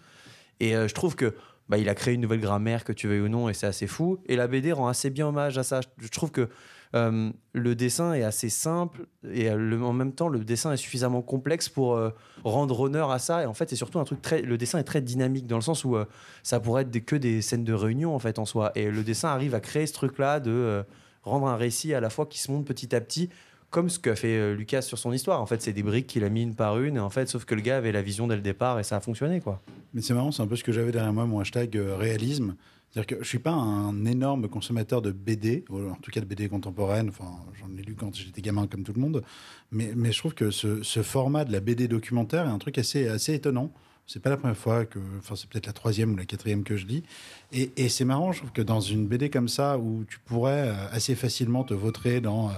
Et euh, je trouve que. Bah, il a créé une nouvelle grammaire, que tu veuilles ou non, et c'est assez fou. Et la BD rend assez bien hommage à ça. Je trouve que euh, le dessin est assez simple et euh, en même temps le dessin est suffisamment complexe pour euh, rendre honneur à ça. Et en fait c'est surtout un truc très le dessin est très dynamique dans le sens où ça pourrait être que des scènes de réunion en fait en soi. Et le dessin arrive à créer ce truc là de rendre un récit à la fois qui se monte petit à petit comme ce qu'a fait Lucas sur son histoire. En fait c'est des briques qu'il a mis une par une et en fait sauf que le gars avait la vision dès le départ et ça a fonctionné quoi. Mais c'est marrant, c'est un peu ce que j'avais derrière moi, mon hashtag réalisme. C'est-à-dire que je suis pas un énorme consommateur de BD, ou en tout cas de BD contemporaine. Enfin, j'en ai lu quand j'étais gamin, comme tout le monde. Mais, mais je trouve que ce, ce format de la BD documentaire est un truc assez, assez étonnant. C'est pas la première fois que, enfin, c'est peut-être la troisième ou la quatrième que je lis. Et, et c'est marrant, je trouve que dans une BD comme ça, où tu pourrais euh, assez facilement te vautrer dans, euh,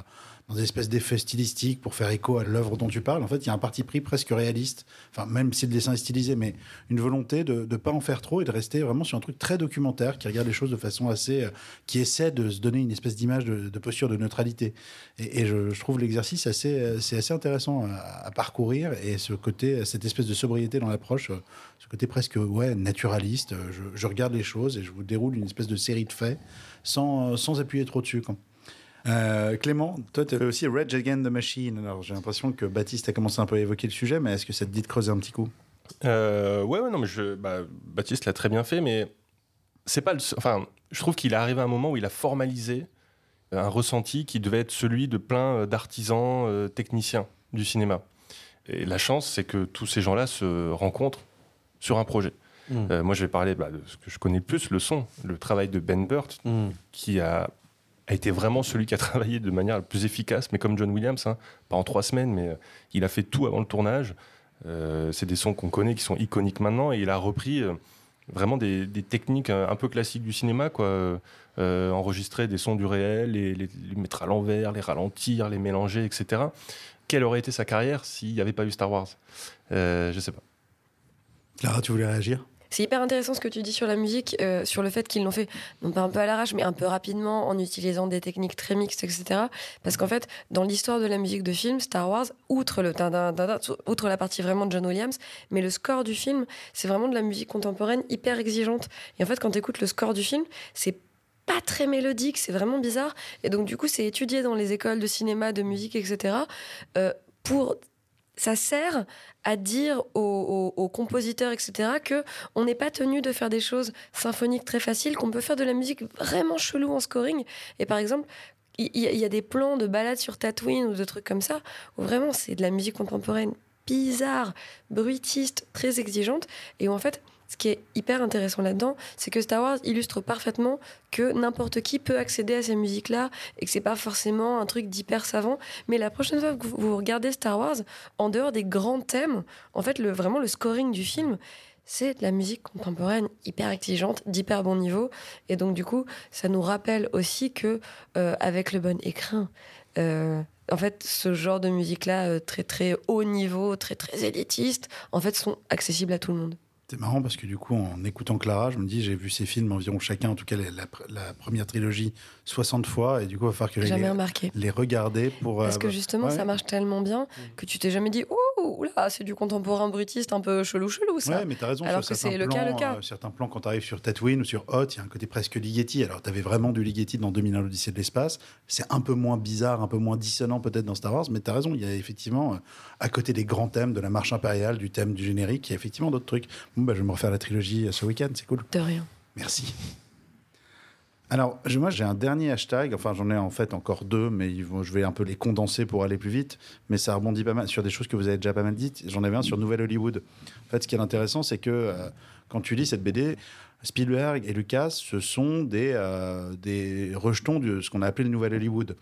dans des espèces d'effets stylistiques pour faire écho à l'œuvre dont tu parles, en fait, il y a un parti pris presque réaliste. Enfin, même si le dessin est stylisé, mais une volonté de ne pas en faire trop et de rester vraiment sur un truc très documentaire qui regarde les choses de façon assez. euh, qui essaie de se donner une espèce d'image de, posture de neutralité. Et, je, trouve l'exercice assez, euh, c'est assez intéressant à, à parcourir et ce côté, cette espèce de sobriété dans l'approche, euh, ce côté presque ouais, naturaliste. euh, Je, regarde les choses et je vous déroule une espèce de série de faits sans, euh, sans appuyer trop dessus. quoi. Euh, Clément, toi, tu avais aussi Rage Against the Machine. Alors, j'ai l'impression que Baptiste a commencé un peu à évoquer le sujet, mais est-ce que ça te dit de creuser un petit coup? Euh, ouais, ouais, non, mais je, bah, Baptiste l'a très bien fait, mais c'est pas le. Enfin, je trouve qu'il est arrivé à un moment où il a formalisé un ressenti qui devait être celui de plein euh, d'artisans euh, techniciens du cinéma. Et la chance, c'est que tous ces gens-là se rencontrent sur un projet. Mm. Euh, moi, je vais parler bah, de ce que je connais le plus, le son, le travail de Ben Burt, Mm. qui a, a été vraiment celui qui a travaillé de manière la plus efficace, mais comme John Williams, hein, pas en trois semaines, mais euh, il a fait tout avant le tournage. Euh, c'est des sons qu'on connaît, qui sont iconiques maintenant, et il a repris euh, vraiment des, techniques un, peu classiques du cinéma, quoi. Enregistrer des sons du réel, les, les- mettre à l'envers, les ralentir, les mélanger, etc. Quelle aurait été sa carrière s'il n'y avait pas eu Star Wars? Je sais pas. Clara, tu voulais réagir? C'est hyper intéressant ce que tu dis sur la musique, euh, sur le fait qu'ils l'ont fait, non pas un peu à l'arrache, mais un peu rapidement, en utilisant des techniques très mixtes, etc. Parce qu'en fait, dans l'histoire de la musique de film, Star Wars, outre, le, outre la partie vraiment de John Williams, mais le score du film, c'est vraiment de la musique contemporaine hyper exigeante. Et en fait, quand tu écoutes le score du film, c'est pas très mélodique, c'est vraiment bizarre. Et donc, du coup, c'est étudié dans les écoles de cinéma, de musique, etc. euh, pour ça sert à dire aux, compositeurs, etc., que on n'est pas tenu de faire des choses symphoniques très faciles, qu'on peut faire de la musique vraiment chelou en scoring. Et par exemple, il y, y a des plans de balades sur Tatooine ou de trucs comme ça, où vraiment c'est de la musique contemporaine bizarre, bruitiste, très exigeante, et où en fait, ce qui est hyper intéressant là-dedans, c'est que Star Wars illustre parfaitement que n'importe qui peut accéder à ces musiques-là et que c'est pas forcément un truc d'hyper savant. Mais la prochaine fois que vous- regardez Star Wars, en dehors des grands thèmes, en fait, le, vraiment le scoring du film, c'est de la musique contemporaine hyper exigeante, d'hyper bon niveau. Et donc, du coup, ça nous rappelle aussi que, euh, avec le bon écrin, euh, en fait, ce genre de musique-là, euh, très très haut niveau, très très élitiste, en fait, sont accessibles à tout le monde. C'est marrant parce que du coup, en écoutant Clara, je me dis, j'ai vu ces films environ chacun, en tout cas la, la- la première trilogie, 60 fois, et du coup, il va falloir que j'aille les, les regarder pour. Parce euh, que justement, ouais. ça marche tellement bien que tu t'es jamais dit, ouh, là, c'est du contemporain brutiste un peu chelou chelou ça. Ouais, mais t'as raison. Alors sur que c'est le cas, le cas. euh, certains plans, quand t'arrives sur Tatooine ou sur Hot, il y a un côté presque Ligeti. Alors, t'avais vraiment du Ligeti dans 2001 l'Odyssée de l'espace. C'est un peu moins bizarre, un peu moins dissonant peut-être dans Star Wars, mais t'as raison. Il y a effectivement, euh, à côté des grands thèmes de la marche impériale, du thème du générique, il y a effectivement d'autres trucs. Bon, bah, je vais me refaire la trilogie euh, ce week-end. C'est cool. De rien. Merci. Alors, moi, j'ai un dernier hashtag. Enfin, j'en ai en fait encore deux, mais ils vont- je vais un peu les condenser pour aller plus vite. Mais ça rebondit pas mal sur des choses que vous avez déjà pas mal dites. J'en avais un sur Nouvelle Hollywood. En fait, ce qui est intéressant, c'est que euh, quand tu lis cette BD, Spielberg et Lucas, ce sont des, euh, des rejetons de ce qu'on a appelé le Nouvelle Hollywood.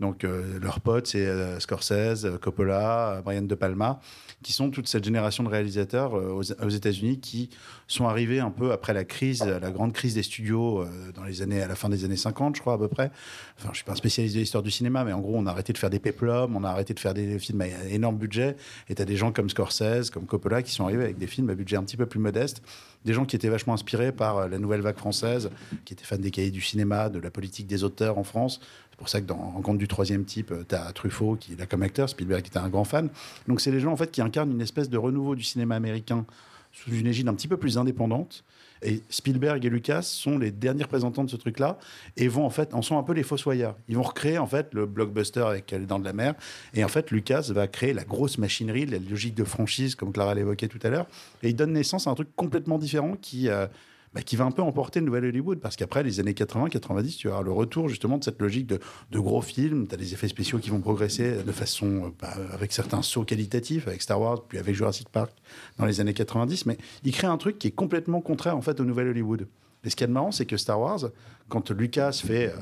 Donc, euh, leurs potes, c'est euh, Scorsese, euh, Coppola, euh, Brian De Palma, qui sont toute cette génération de réalisateurs aux, aux États-Unis qui sont arrivés un peu après la crise, la grande crise des studios dans les années, à la fin des années 50, je crois, à peu près. Enfin, je suis pas un spécialiste de l'histoire du cinéma, mais en gros, on a arrêté de faire des péplums, on a arrêté de faire des films à énorme budget. Et tu as des gens comme Scorsese, comme Coppola, qui sont arrivés avec des films à budget un petit peu plus modeste. Des gens qui étaient vachement inspirés par la nouvelle vague française, qui étaient fans des cahiers du cinéma, de la politique des auteurs en France. Pour ça que dans Rencontre du troisième type, tu as Truffaut qui est là comme acteur, Spielberg qui était un grand fan. Donc c'est les gens en fait qui incarnent une espèce de renouveau du cinéma américain sous une égide un petit peu plus indépendante. Et Spielberg et Lucas sont les derniers représentants de ce truc-là et vont en fait en sont un peu les fossoyeurs. Ils vont recréer en fait le blockbuster avec les dents de la mer et en fait Lucas va créer la grosse machinerie, la logique de franchise comme Clara l'évoquait tout à l'heure et il donne naissance à un truc complètement différent qui euh, bah, qui va un peu emporter le nouvel Hollywood. Parce qu'après les années 80-90 tu avoir le retour justement de cette logique de, gros films, tu as des effets spéciaux qui vont progresser de façon euh, bah, avec certains sauts qualitatifs avec Star Wars puis avec Jurassic Park dans les années 90 mais il crée un truc qui est complètement contraire en fait au nouvel Hollywood. Et ce qui est marrant c'est que Star Wars quand Lucas fait euh,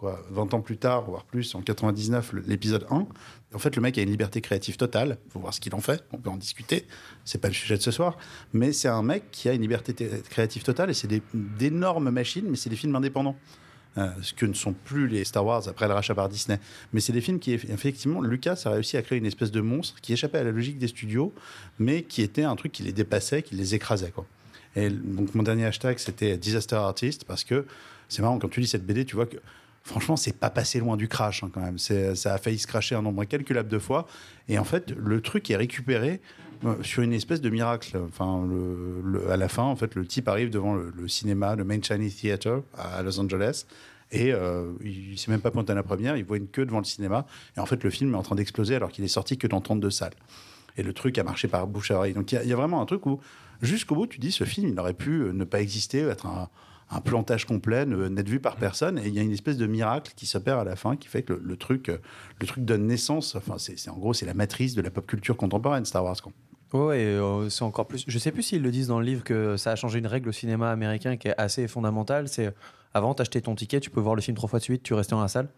quoi 20 ans plus tard voire plus en 99 le- l'épisode 1 en fait, le mec a une liberté créative totale. Il faut voir ce qu'il en fait. On peut en discuter. C'est pas le sujet de ce soir. Mais c'est un mec qui a une liberté créative totale. Et c'est d'énormes machines, mais c'est des films indépendants. Euh, ce que ne sont plus les Star Wars après le rachat par Disney. Mais c'est des films qui, effectivement, Lucas a réussi à créer une espèce de monstre qui échappait à la logique des studios, mais qui était un truc qui les dépassait, qui les écrasait. Et donc, mon dernier hashtag, c'était Disaster Artist, parce que c'est marrant, quand tu lis cette BD, tu vois que franchement, c'est pas passé loin du crash hein, quand même. Ça a failli se cracher un nombre incalculable de fois. Et en fait, le truc est récupéré euh, sur une espèce de miracle. Enfin, à la fin, en fait, le type arrive devant le, cinéma, le Main Chinese Theater à Los Angeles. Et euh, il ne s'est même pas pointé à la première, il voit une queue devant le cinéma. Et en fait, le film est en train d'exploser alors qu'il est sorti que dans 32 salles. Et le truc a marché par bouche à oreille. Donc il y y, a vraiment un truc où, jusqu'au bout, tu dis, ce film, il aurait pu ne pas exister, être un, un plantage complet, n'être vu par personne. Et il y a une espèce de miracle qui s'opère à la fin, qui fait que le, le truc, euh, le truc donne naissance. Enfin, c'est en gros, c'est la matrice de la pop culture contemporaine, Star Wars. quoi. Ouais, et, euh, c'est encore plus. Je sais plus s'ils le disent dans le livre que ça a changé une règle au cinéma américain qui est assez fondamentale. C'est avant, t'achetais ton ticket, tu peux voir le film trois fois de suite, tu restais dans la salle.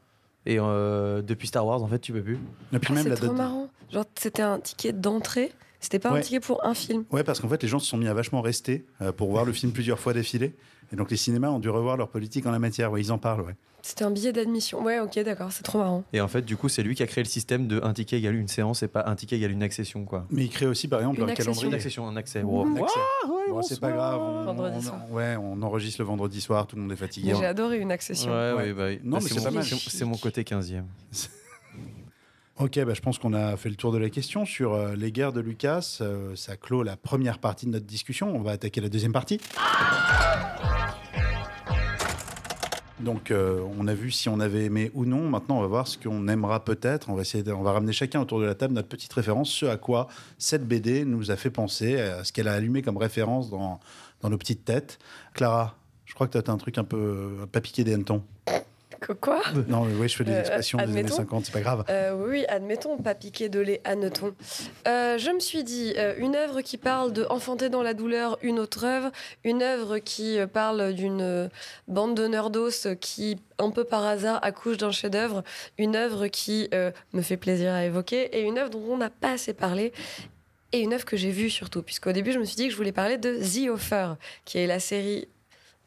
Et euh, depuis Star Wars, en fait, tu peux plus. Ah, c'est trop date- marrant. Genre, c'était un ticket d'entrée. C'était pas Ouais. un ticket pour un film. Ouais, parce qu'en fait, les gens se sont mis à vachement rester euh, pour voir le film plusieurs fois défiler. Et donc, les cinémas ont dû revoir leur politique en la matière. Ouais, ils en parlent, ouais. C'était un billet d'admission. Ouais, ok, d'accord, c'est trop marrant. Et en fait, du coup, c'est lui qui a créé le système de un ticket égale une séance et pas un ticket égale une accession, quoi. Mais ils créent aussi, par exemple, Une leur accession. Une calendrier. accession, un accès. Un. Bon, c'est pas grave. On, Vendredi on- soir. ouais, on enregistre le vendredi soir, tout le monde est fatigué. J'ai adoré une accession. Ouais, Ouais. ouais, bah, Non, bah, mais c'est pas mal. c'est- C'est mon côté 15e. Ok, bah, je pense qu'on a fait le tour de la question sur euh, les guerres de Lucas. Euh, ça clôt la première partie de notre discussion. On va attaquer la deuxième partie. Donc, euh, on a vu si on avait aimé ou non. Maintenant, on va voir ce qu'on aimera peut-être. On va essayer, on va ramener chacun autour de la table notre petite référence, ce à quoi cette BD nous a fait penser, à ce qu'elle a allumé comme référence dans, dans nos petites têtes. Clara, je crois que tu as un truc un peu pas piqué des hannetons. Quoi Non, mais oui, je fais des Euh, expressions des années admettons. 50, c'est pas grave. Euh, oui, admettons, pas piquer de lait, admettons. Euh, je me suis dit, euh, une œuvre qui parle de enfanter dans la douleur une autre œuvre, une œuvre qui parle d'une bande de nerdos qui, un peu par hasard, accouche d'un chef-d'œuvre, une œuvre qui me fait plaisir à évoquer, et une œuvre dont on n'a pas assez parlé. Et une œuvre que j'ai vue surtout, puisqu'au début, je me suis dit que je voulais parler de The Offer, qui est la série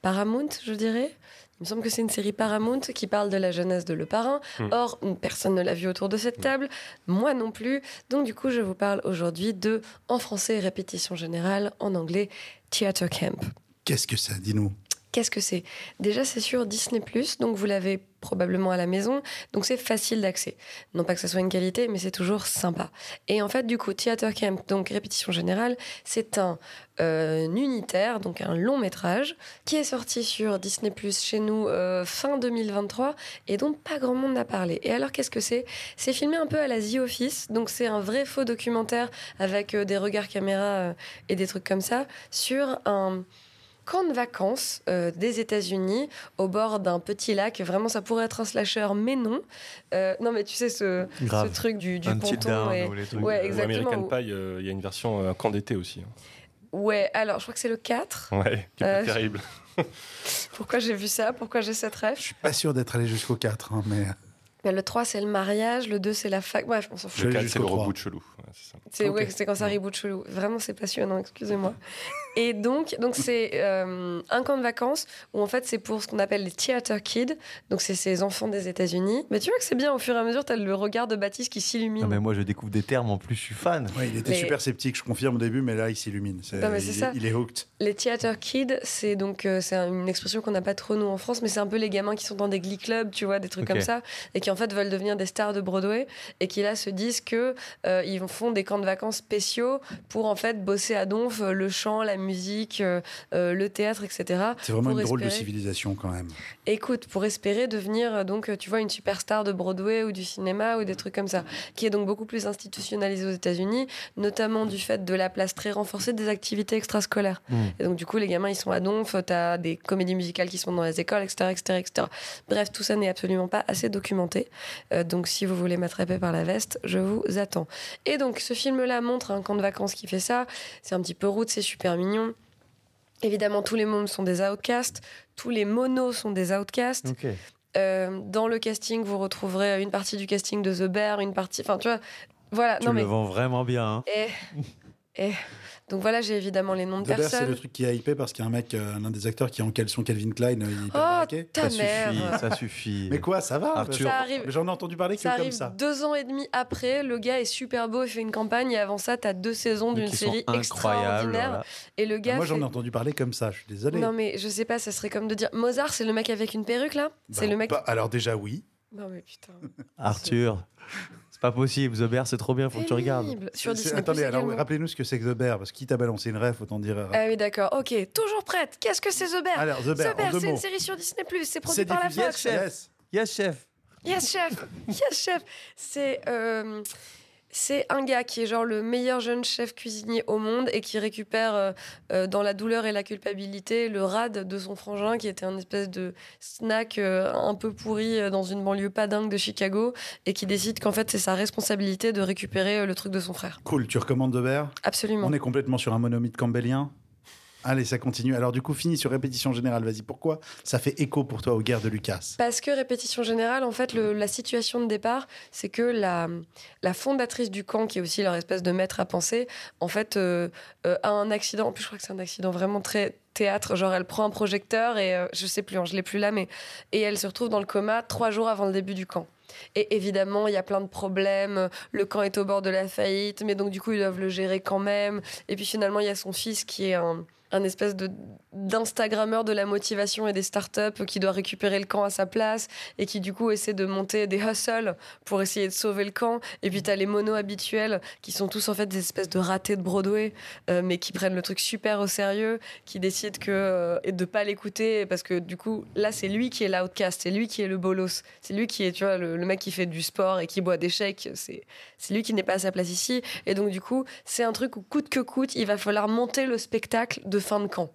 Paramount, je dirais. Il me semble que c'est une série Paramount qui parle de la jeunesse de Le Parrain. Hmm. Or, personne ne l'a vu autour de cette table, moi non plus. Donc, du coup, je vous parle aujourd'hui de, en français, répétition générale, en anglais, Theater Camp. Qu'est-ce que ça Dis-nous? Qu'est-ce que c'est? Déjà, c'est sur Disney+, donc vous l'avez probablement à la maison, donc c'est facile d'accès. Non pas que ça soit une qualité, mais c'est toujours sympa. Et en fait, du coup, Theater Camp, donc répétition générale, c'est un euh, unitaire, donc un long métrage, qui est sorti sur Disney+, chez nous euh, fin 2023, et dont pas grand monde n'a parlé. Et alors, qu'est-ce que c'est? C'est filmé un peu à la The Office, donc c'est un vrai faux documentaire avec euh, des regards caméra et des trucs comme ça, sur un camp de vacances euh, des États-Unis au bord d'un petit lac. Vraiment, ça pourrait être un slasher, mais non. Euh, non, mais tu sais, ce, truc du, du Until ponton. Et- ou les trucs. Ouais, Ou exactement. American Pie, euh, il y a une version euh, camp d'été aussi. hein. Ouais, alors je crois que c'est le 4. Ouais, qui est Euh, pas terrible. Pourquoi j'ai vu ça? Pourquoi j'ai cette Je rêve suis pas sûr d'être allé jusqu'au 4, hein, mais Mais Le 3, c'est le mariage. Le 2, c'est la fac. Bref, on s'en fout. Je Le vais 4, c'est le reboot chelou. Ouais, c'est ouais, quand ça reboot chelou. Vraiment, c'est passionnant, excusez-moi. Et donc, donc c'est euh, un camp de vacances où en fait c'est pour ce qu'on appelle les theater kids. Donc c'est ces enfants des États-Unis. Mais tu vois que c'est bien au fur et à mesure, tu as le regard de Baptiste qui s'illumine. Non, mais moi, je découvre des termes, en plus, je suis fan. ouais, il était Mais- super sceptique, je confirme au début, mais là, il s'illumine. C'est- Non, mais c'est il, il est hooked. Les theater kids, c'est donc euh, c'est une expression qu'on n'a pas trop nous en France, mais c'est un peu les gamins qui sont dans des glee clubs, tu vois, des trucs comme ça, et qui en fait veulent devenir des stars de Broadway, et qui là se disent que euh, ils font des camps de vacances spéciaux pour en fait bosser à donf euh, le chant, la musique, euh, euh, le théâtre, etc. C'est vraiment une drôle de espérer- civilisation quand même. Écoute, pour espérer devenir donc tu vois une superstar de Broadway ou du cinéma ou des trucs comme ça, qui est donc beaucoup plus institutionnalisé aux États-Unis, notamment du fait de la place très renforcée des activités extrascolaires. Mm. Et donc du coup les gamins ils sont à donf, t'as des comédies musicales qui sont dans les écoles, etc., etc., etc. Bref, tout ça n'est absolument pas assez documenté. Euh, donc si vous voulez m'attraper par la veste, je vous attends. Et donc ce film-là montre un camp de vacances qui fait ça. C'est un petit peu route, c'est super mignon. Évidemment, tous les mômes sont des outcasts, tous les monos sont des outcasts. Euh, dans le casting, vous retrouverez une partie du casting de The Bear, une partie. Enfin, tu vois. Voilà, Tu non le mais. vends vraiment bien. hein. Eh. Donc voilà, j'ai évidemment les noms de Bear, c'est personnes. le truc qui a hypé parce qu'il y a un mec, euh, l'un des acteurs qui est en caleçon Calvin Klein, euh, il Oh, ta ça mère. suffit, ça suffit. Mais quoi, ça va Arthur. Ça arrive- Mais J'en ai entendu parler que Ça comme ça. deux ans et demi après, le gars est super beau, il fait une campagne et avant ça, t'as deux saisons d'une série extraordinaire. voilà. Et le gars. Moi, j'en ai fait- entendu parler comme ça, je suis désolé. Non mais je sais pas, ça serait comme de dire Mozart, c'est le mec avec une perruque là? C'est Bah, le mec. bah, alors déjà, oui. Non mais putain. Arthur, pas possible. The Bear, c'est trop bien, faut que tu regardes. Sur Disney+. Attendez, alors également. rappelez-nous ce que c'est que The Bear, parce que qui t'a balancé une rêve, autant dire. euh, Ah oui d'accord, ok, toujours prête. Qu'est-ce que c'est The Bear? Alors, The Bear, The Bear, en deux c'est une série sur Disney+, c'est produit C'est par la diffusé- Fox. Yes. Yes, chef. Yes chef, yes chef. C'est euh, c'est un gars qui est genre le meilleur jeune chef cuisinier au monde et qui récupère euh, euh, dans la douleur et la culpabilité le rad de son frangin qui était un espèce de snack euh, un peu pourri dans une banlieue pas dingue de Chicago et qui décide qu'en fait c'est sa responsabilité de récupérer le truc de son frère. Cool, tu recommandes Bear Absolument. On est complètement sur un monomythe campbellien. Allez, ça continue. Alors, du coup, fini sur répétition générale. Vas-y, pourquoi ça fait écho pour toi aux guerres de Lucas? Parce que répétition générale, en fait, la situation de départ, c'est que la, la fondatrice du camp, qui est aussi leur espèce de maître à penser, en fait, euh, euh, a un accident. En plus, je crois que c'est un accident vraiment très théâtre. Genre, elle prend un projecteur et euh, je sais plus, hein, je l'ai plus là, mais et elle se retrouve dans le coma trois jours avant le début du camp. Et évidemment, il y a plein de problèmes. Le camp est au bord de la faillite, mais donc du coup, ils doivent le gérer quand même. Et puis finalement, il y a son fils qui est un, un espèce de d'instagrammeur de la motivation et des startups qui doit récupérer le camp à sa place et qui du coup essaie de monter des hustles pour essayer de sauver le camp. Et puis t'as les monos habituels qui sont tous en fait des espèces de ratés de Broadway, euh, mais qui prennent le truc super au sérieux, qui décident que euh, et de pas l'écouter parce que du coup là c'est lui qui est l'outcast, c'est lui qui est le bolos, c'est lui qui est tu vois le, mec qui fait du sport et qui boit des chèques, c'est c'est lui qui n'est pas à sa place ici. Et donc du coup c'est un truc où coûte que coûte il va falloir monter le spectacle de fin de camp.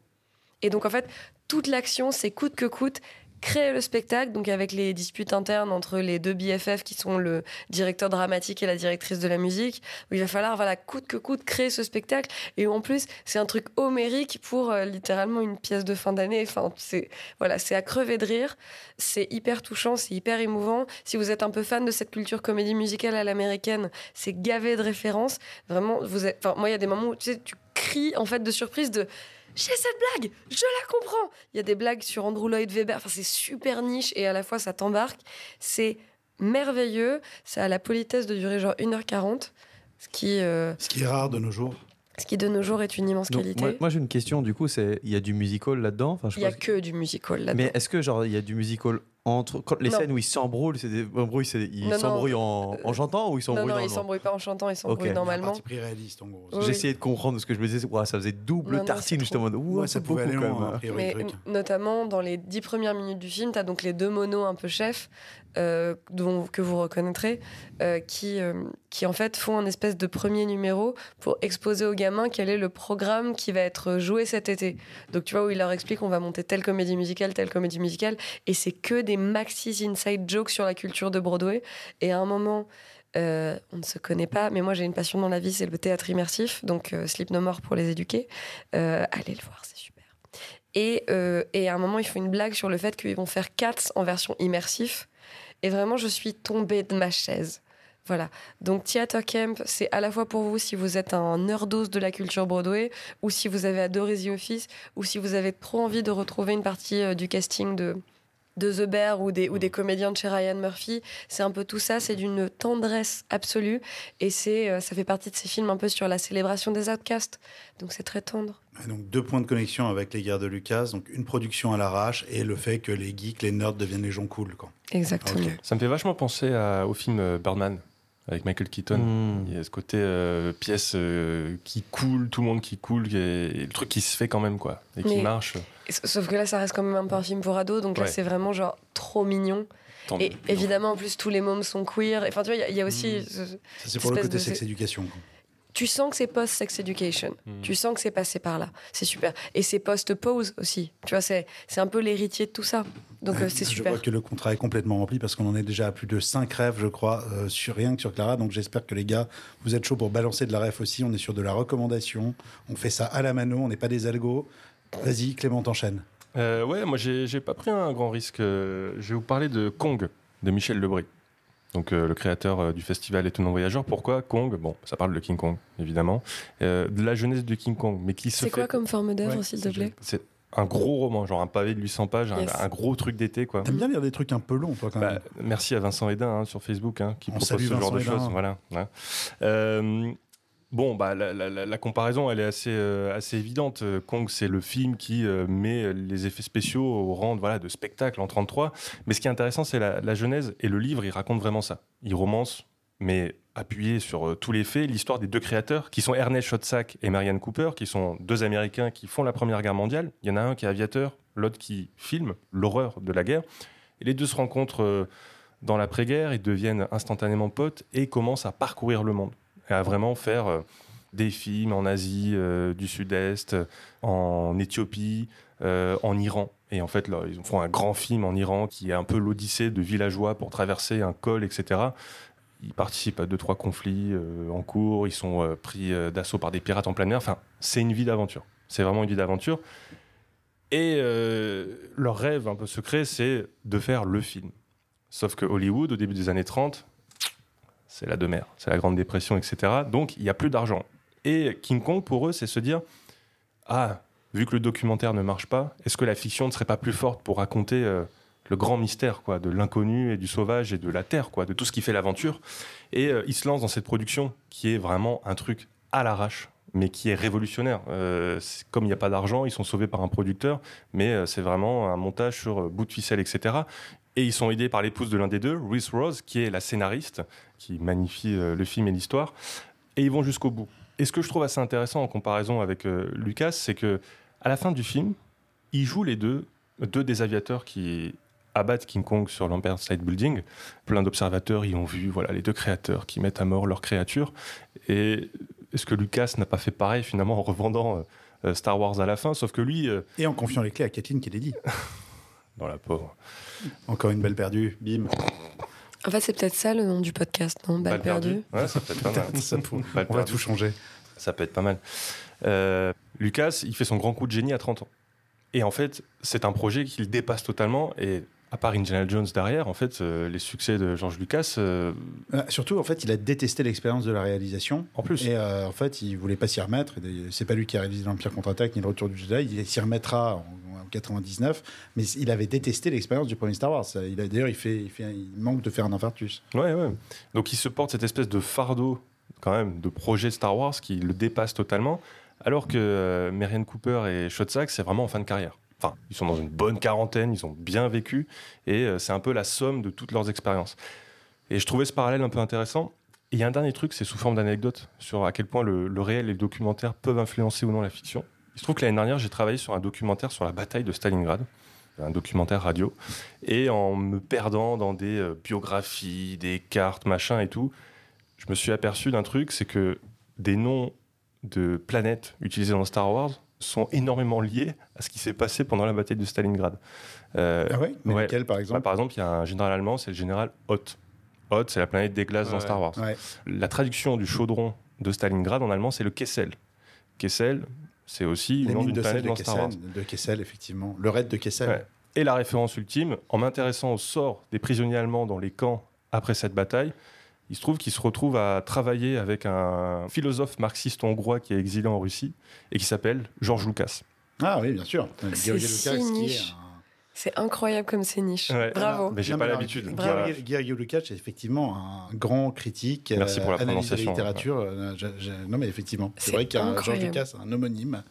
Et donc en fait, toute l'action, c'est coûte que coûte créer le spectacle, donc avec les disputes internes entre les deux BFF qui sont le directeur dramatique et la directrice de la musique, il va falloir, voilà, coûte que coûte créer ce spectacle. Et en plus, c'est un truc homérique pour euh, littéralement une pièce de fin d'année. Enfin, c'est voilà, c'est à crever de rire. C'est hyper touchant, c'est hyper émouvant. Si vous êtes un peu fan de cette culture comédie musicale à l'américaine, c'est gavé de références. Vraiment, vous êtes. Enfin, moi, il y a des moments où tu sais, tu cries en fait de surprise de j'ai cette blague, je la comprends. Il y a des blagues sur Andrew Lloyd Webber, enfin c'est super niche et à la fois ça t'embarque. C'est merveilleux, ça a la politesse de durer genre 1h40, ce qui, euh, Ce qui est rare de nos jours. ce qui de nos jours est une immense Donc, qualité. moi, moi, j'ai une question, du coup, c'est il y a du musical là-dedans? Enfin, Il y a que du musical là-dedans. Mais est-ce que genre il y a du musical entre quand, les Non. scènes où ils s'embrouillent, c'est des embrouilles, c'est ils Non, non. s'embrouillent en, en chantant ou ils Non, s'embrouillent non, ils normalement s'embrouillent pas en chantant, ils s'embrouillent Ok. normalement. Parti pris réaliste, en gros. Oui, essayé de comprendre ce que je me disais, ça faisait double Non, non, tartine c'est justement. Ouah, Ouais, ça c'est pouvait beaucoup aller quand loin, même. a priori, Mais truc. notamment dans les dix premières minutes du film, tu as donc les deux monos un peu chefs euh, dont, que vous reconnaîtrez, euh, qui, euh, qui en fait font un espèce de premier numéro pour exposer aux gamins quel est le programme qui va être joué cet été. Donc tu vois, où il leur explique on va monter telle comédie musicale, telle comédie musicale, et c'est que des maxis inside jokes sur la culture de Broadway. Et à un moment, euh, on ne se connaît pas, mais moi j'ai une passion dans la vie, c'est le théâtre immersif, donc euh, Sleep No More pour les éduquer. Euh, allez le voir, c'est super. Et, euh, et à un moment, ils font une blague sur le fait qu'ils vont faire Cats en version immersif. Et vraiment, je suis tombée de ma chaise. Voilà. Donc, Theater Camp, c'est à la fois pour vous si vous êtes un nerdos de la culture Broadway, ou si vous avez adoré The Office, ou si vous avez trop envie de retrouver une partie du casting de, de The Bear ou des, ou des comédiens de chez Ryan Murphy. C'est un peu tout ça, c'est d'une tendresse absolue. Et c'est, euh, ça fait partie de ces films un peu sur la célébration des outcasts. Donc, c'est très tendre. Et Donc deux points de connexion avec les guerres de Lucas, donc une production à l'arrache et le fait que les geeks, les nerds deviennent les gens cool. Quoi. Exactement. Ça me fait vachement penser à- au film euh, Birdman avec Michael Keaton. Hmm. Il y a ce côté euh, pièce euh, qui coule, tout le monde qui coule, et, et le truc qui se fait quand même, quoi, et qui Mais- marche. Sauf que là, ça reste quand même un peu un film pour ados, donc là, c'est vraiment genre trop mignon. Tant Et évidemment, en plus, tous les mômes sont queer. Enfin, tu vois, il y a- il y, a aussi. Mm. ce- Ça c'est pour le côté de- sex éducation. quoi. Tu sens que c'est post-sex education. Mm. Tu sens que c'est passé par là. C'est super. Et c'est post-pause aussi. Tu vois, c'est c'est un peu l'héritier de tout ça. Donc, euh, c'est je super. vois que le contrat est complètement rempli parce qu'on en est déjà à plus de 5 rêves, je crois, euh, sur rien que sur Clara. Donc j'espère que les gars, vous êtes chauds pour balancer de la rêve aussi. On est sur de la recommandation. On fait ça à la mano, on n'est pas des algos. Vas-y, Clément, t'enchaînes. Euh, ouais, moi j'ai j'ai pas pris un grand risque. Je vais vous parler de Kong de Michel Lebris. Donc euh, le créateur euh, du festival Étonnant Voyageur. Pourquoi Kong? Bon, ça parle de King Kong, évidemment. Euh, de la jeunesse de King Kong, mais qui se C'est fait... quoi comme forme d'œuvre, Ouais, s'il te c'est plaît? C'est un gros roman, genre un pavé de 800 pages, un- Yes. un, gros truc d'été, quoi. T'aimes bien lire des trucs un peu longs, toi, quand Bah, même? merci à Vincent Hédin hein, sur Facebook hein, qui On propose ce genre Vincent de choses. Voilà. ouais. Bon, bah, la, comparaison, elle est assez, euh, assez évidente. Euh, Kong, c'est le film qui euh, met les effets spéciaux au rang de, spectacle en 33. Mais ce qui est intéressant, c'est la, genèse. Et le livre, il raconte vraiment ça. Il romance, mais appuyé sur tous les faits, l'histoire des deux créateurs, qui sont Ernest Schoedsack et Marianne Cooper, qui sont deux Américains qui font la Première Guerre mondiale. Il y en a un qui est aviateur, l'autre qui filme l'horreur de la guerre. Et les deux se rencontrent dans l'après-guerre, ils deviennent instantanément potes et commencent à parcourir le monde. À vraiment faire euh, des films en Asie euh, du Sud-Est, en Éthiopie, euh, en Iran. Et en fait, là, ils font un grand film en Iran qui est un peu l'odyssée de villageois pour traverser un col, etc. Ils participent à deux, trois conflits euh, en cours, ils sont euh, pris euh, d'assaut par des pirates en plein air. Enfin, c'est une vie d'aventure. C'est vraiment une vie d'aventure. Et euh, leur rêve un peu secret, c'est de faire le film. Sauf que Hollywood, au début des années 30, c'est la demeure, c'est la Grande Dépression, etc. Donc il n'y a plus d'argent. Et King Kong, pour eux, c'est se dire Ah, vu que le documentaire ne marche pas, est-ce que la fiction ne serait pas plus forte pour raconter euh, le grand mystère quoi, de l'inconnu et du sauvage et de la terre, quoi, de tout ce qui fait l'aventure? Et euh, ils se lancent dans cette production qui est vraiment un truc à l'arrache mais qui est révolutionnaire. Euh, comme il n'y a pas d'argent, ils sont sauvés par un producteur, mais c'est vraiment un montage sur bout de ficelle, etc. Et ils sont aidés par l'épouse de l'un des deux, Reese Rose, qui est la scénariste, qui magnifie euh, le film et l'histoire. Et ils vont jusqu'au bout. Et ce que je trouve assez intéressant en comparaison avec euh, Lucas, c'est que à la fin du film, ils jouent les deux, deux des aviateurs qui abattent King Kong sur l'Empire State Building. Plein d'observateurs y ont vu voilà, les deux créateurs qui mettent à mort leurs créatures. Et est-ce que Lucas n'a pas fait pareil finalement en revendant euh, euh, Star Wars à la fin? Sauf que lui, euh, Et en confiant les clés à Kathleen Kennedy. dans la pauvre. Encore une balle perdue, bim. En fait, c'est peut-être ça le nom du podcast, non? Balle Balle perdue. Ouais, ça peut être pas mal. Ça pour- Balle On va tout changer. Ça peut être pas mal. Euh, Lucas, il fait son grand coup de génie à 30 ans. Et en fait, c'est un projet qu'il dépasse totalement. Et à part Indiana Jones derrière, en fait, euh, les succès de George Lucas, euh, Euh, surtout, en fait, il a détesté l'expérience de la réalisation. en plus. Et euh, en fait, il voulait pas s'y remettre. Et C'est pas lui qui a réalisé l'Empire contre-attaque ni le Retour du Jedi. Il s'y remettra en, en 99. Mais il avait détesté l'expérience du premier Star Wars. Il a d'ailleurs, il fait, il fait, il manque de faire un infarctus. Ouais, ouais. Donc il se porte cette espèce de fardeau, quand même, de projet Star Wars qui le dépasse totalement. Alors que Marianne Cooper et Schotzak, c'est vraiment en fin de carrière. Enfin, ils sont dans une bonne quarantaine, ils ont bien vécu, et euh, c'est un peu la somme de toutes leurs expériences. Et je trouvais ce parallèle un peu intéressant. Et il y a un dernier truc, c'est sous forme d'anecdote, sur à quel point le, le réel et le documentaire peuvent influencer ou non la fiction. Il se trouve que l'année dernière, j'ai travaillé sur un documentaire sur la bataille de Stalingrad, un documentaire radio, et en me perdant dans des euh, biographies, des cartes, machin et tout, je me suis aperçu d'un truc, c'est que des noms de planètes utilisés dans Star Wars sont énormément liés à ce qui s'est passé pendant la bataille de Stalingrad. Euh, Ah ouais? Mais ouais. lequel, par bah, exemple? par exemple, il y a un général allemand, c'est le général Hoth. Hoth, c'est la planète des glaces Ouais, dans. Star Wars. Ouais. La traduction du chaudron de Stalingrad en allemand, c'est le Kessel. Kessel, c'est aussi le nom L'ennemi d'une de planète Kessel, de dans Star Wars. De Kessel, effectivement. Le raid de Kessel. Ouais. Et la référence ultime, en m'intéressant au sort des prisonniers allemands dans les camps après cette bataille, il se trouve qu'il se retrouve à travailler avec un philosophe marxiste hongrois qui est exilé en Russie et qui s'appelle Georges Lucas. Ah oui, bien sûr. C'est Lucas, est C'est incroyable comme c'est niche. Ouais. Bravo. Mais j'ai pas l'habitude. Voilà. Georgi Lucas, c'est effectivement un grand critique. Merci pour la analyse de prononciation. littérature. Euh, je- je- Non, mais effectivement. C'est vrai qu'il y a un George incroyable. Lucas, un homonyme,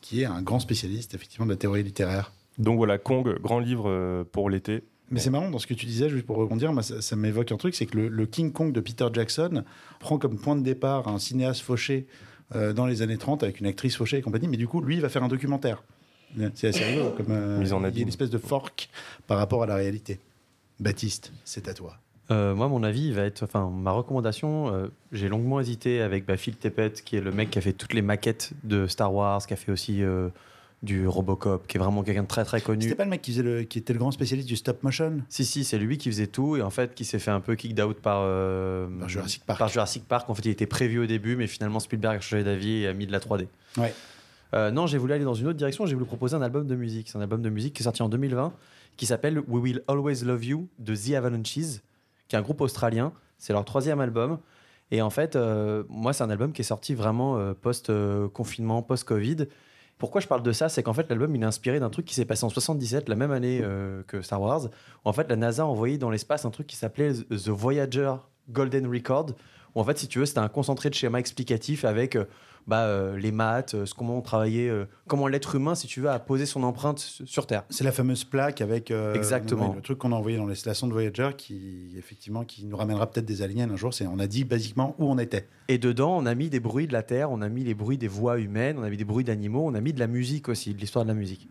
qui est un grand spécialiste, effectivement, de la théorie littéraire. Donc voilà, Kong, grand livre euh, pour l'été. Mais c'est marrant dans ce que tu disais, juste pour rebondir, moi, ça, ça m'évoque un truc, c'est que le, le King Kong de Peter Jackson prend comme point de départ un cinéaste fauché euh, dans les années 30 avec une actrice fauchée et compagnie, mais du coup, lui, il va faire un documentaire. C'est assez rigolo. Comme, euh, Mise en il y a une espèce de fork par rapport à la réalité. Baptiste, c'est à toi. Euh, moi, mon avis, il va être. Enfin, ma recommandation, euh, j'ai longuement hésité avec bah, Phil Tippett, qui est le mec qui a fait toutes les maquettes de Star Wars, qui a fait aussi euh, du Robocop, qui est vraiment quelqu'un de très très connu. C'était pas le mec qui, faisait le, qui était le grand spécialiste du stop motion? Si, si, c'est lui qui faisait tout et en fait qui s'est fait un peu kicked out par, euh, Par Jurassic Park. par Jurassic Park. En fait, il était prévu au début, mais finalement Spielberg a changé d'avis et a mis de la 3D. Ouais. Euh, non, j'ai voulu aller dans une autre direction. J'ai voulu proposer un album de musique. C'est un album de musique qui est sorti en 2020 qui s'appelle We Will Always Love You de The Avalanches, qui est un groupe australien. C'est leur troisième album. Et en fait, euh, moi, c'est un album qui est sorti vraiment euh, post-confinement, post-Covid. Pourquoi je parle de ça C'est qu'en fait, l'album, il est inspiré d'un truc qui s'est passé en 77, la même année euh, que Star Wars. En fait, la NASA a envoyé dans l'espace un truc qui s'appelait The Voyager Golden Record. Où en fait, si tu veux, c'était un concentré de schémas explicatifs avec euh, bah, euh, les maths, euh, ce- comment on travaillait, euh, comment l'être humain, si tu veux, a posé son empreinte sur Terre. C'est la fameuse plaque avec Exactement. le truc qu'on a envoyé dans les stations de Voyager qui, effectivement, qui nous ramènera peut-être des aliens un jour. C'est, on a dit basiquement où on était. Et dedans, on a mis des bruits de la Terre, on a mis les bruits des voix humaines, on a mis des bruits d'animaux, on a mis de la musique aussi, de l'histoire de la musique.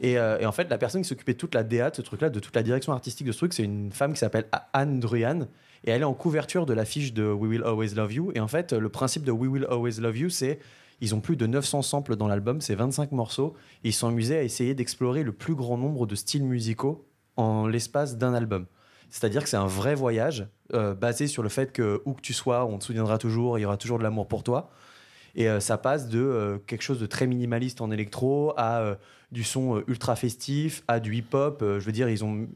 Et, et en fait, la personne qui s'occupait de toute la DA de ce truc-là, de toute la direction artistique de ce truc, c'est une femme qui s'appelle Anne Druyan. Et elle est en couverture de l'affiche de We Will Always Love You. Et en fait, le principe de We Will Always Love You, c'est ils ont plus de 900 samples dans l'album, c'est 25 morceaux. Et ils sont amusés à essayer d'explorer le plus grand nombre de styles musicaux en l'espace d'un album. C'est-à-dire que c'est un vrai voyage euh, basé sur le fait que où que tu sois, on te souviendra toujours, il y aura toujours de l'amour pour toi. Et euh, ça passe de euh, quelque chose de très minimaliste en électro à du son ultra festif, à du hip-hop. Je veux dire, ils ont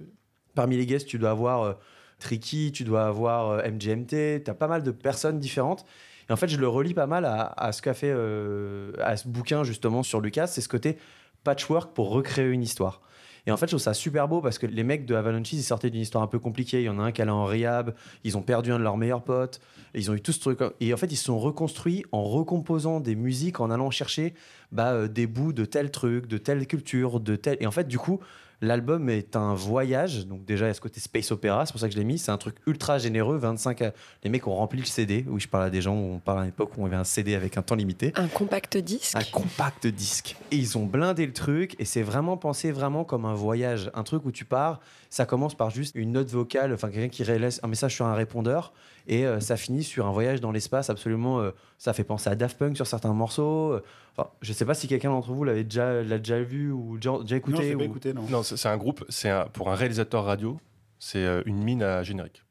parmi les guests, tu dois avoir Tricky, tu dois avoir euh, MGMT, tu as pas mal de personnes différentes. Et en fait, je le relis pas mal à, ce qu'a fait, euh, à ce bouquin justement sur Lucas, c'est ce côté patchwork pour recréer une histoire. Et en fait, je trouve ça super beau parce que les mecs de Avalanche, ils sortaient d'une histoire un peu compliquée. Il y en a un qui allait en rehab, ils ont perdu un de leurs meilleurs potes, ils ont eu tout ce truc. Et en fait, ils se sont reconstruits en recomposant des musiques, en allant chercher bah, euh, des bouts de tel truc, de telle culture, de tel. Et en fait, du coup, l'album est un voyage. Donc, déjà, il y a ce côté space opéra, c'est pour ça que je l'ai mis. C'est un truc ultra généreux. 25. à- Les mecs ont rempli le CD. Oui, je parle à des gens où on parle à une époque où on avait un CD avec un temps limité Un compact disque. un compact disque. Et ils ont blindé le truc et c'est vraiment pensé vraiment comme un voyage, un truc où tu pars, ça commence par juste une note vocale, enfin quelqu'un qui laisse un message sur un répondeur et euh, ça finit sur un voyage dans l'espace absolument. euh, ça fait penser à Daft Punk sur certains morceaux. euh, Enfin, je sais pas si quelqu'un d'entre vous l'avait déjà, l'a déjà vu ou déjà, déjà Non, écouté. pas ou- écouté, non. Non, c'est c'est un groupe, c'est un- pour un réalisateur radio, c'est euh, une mine à générique.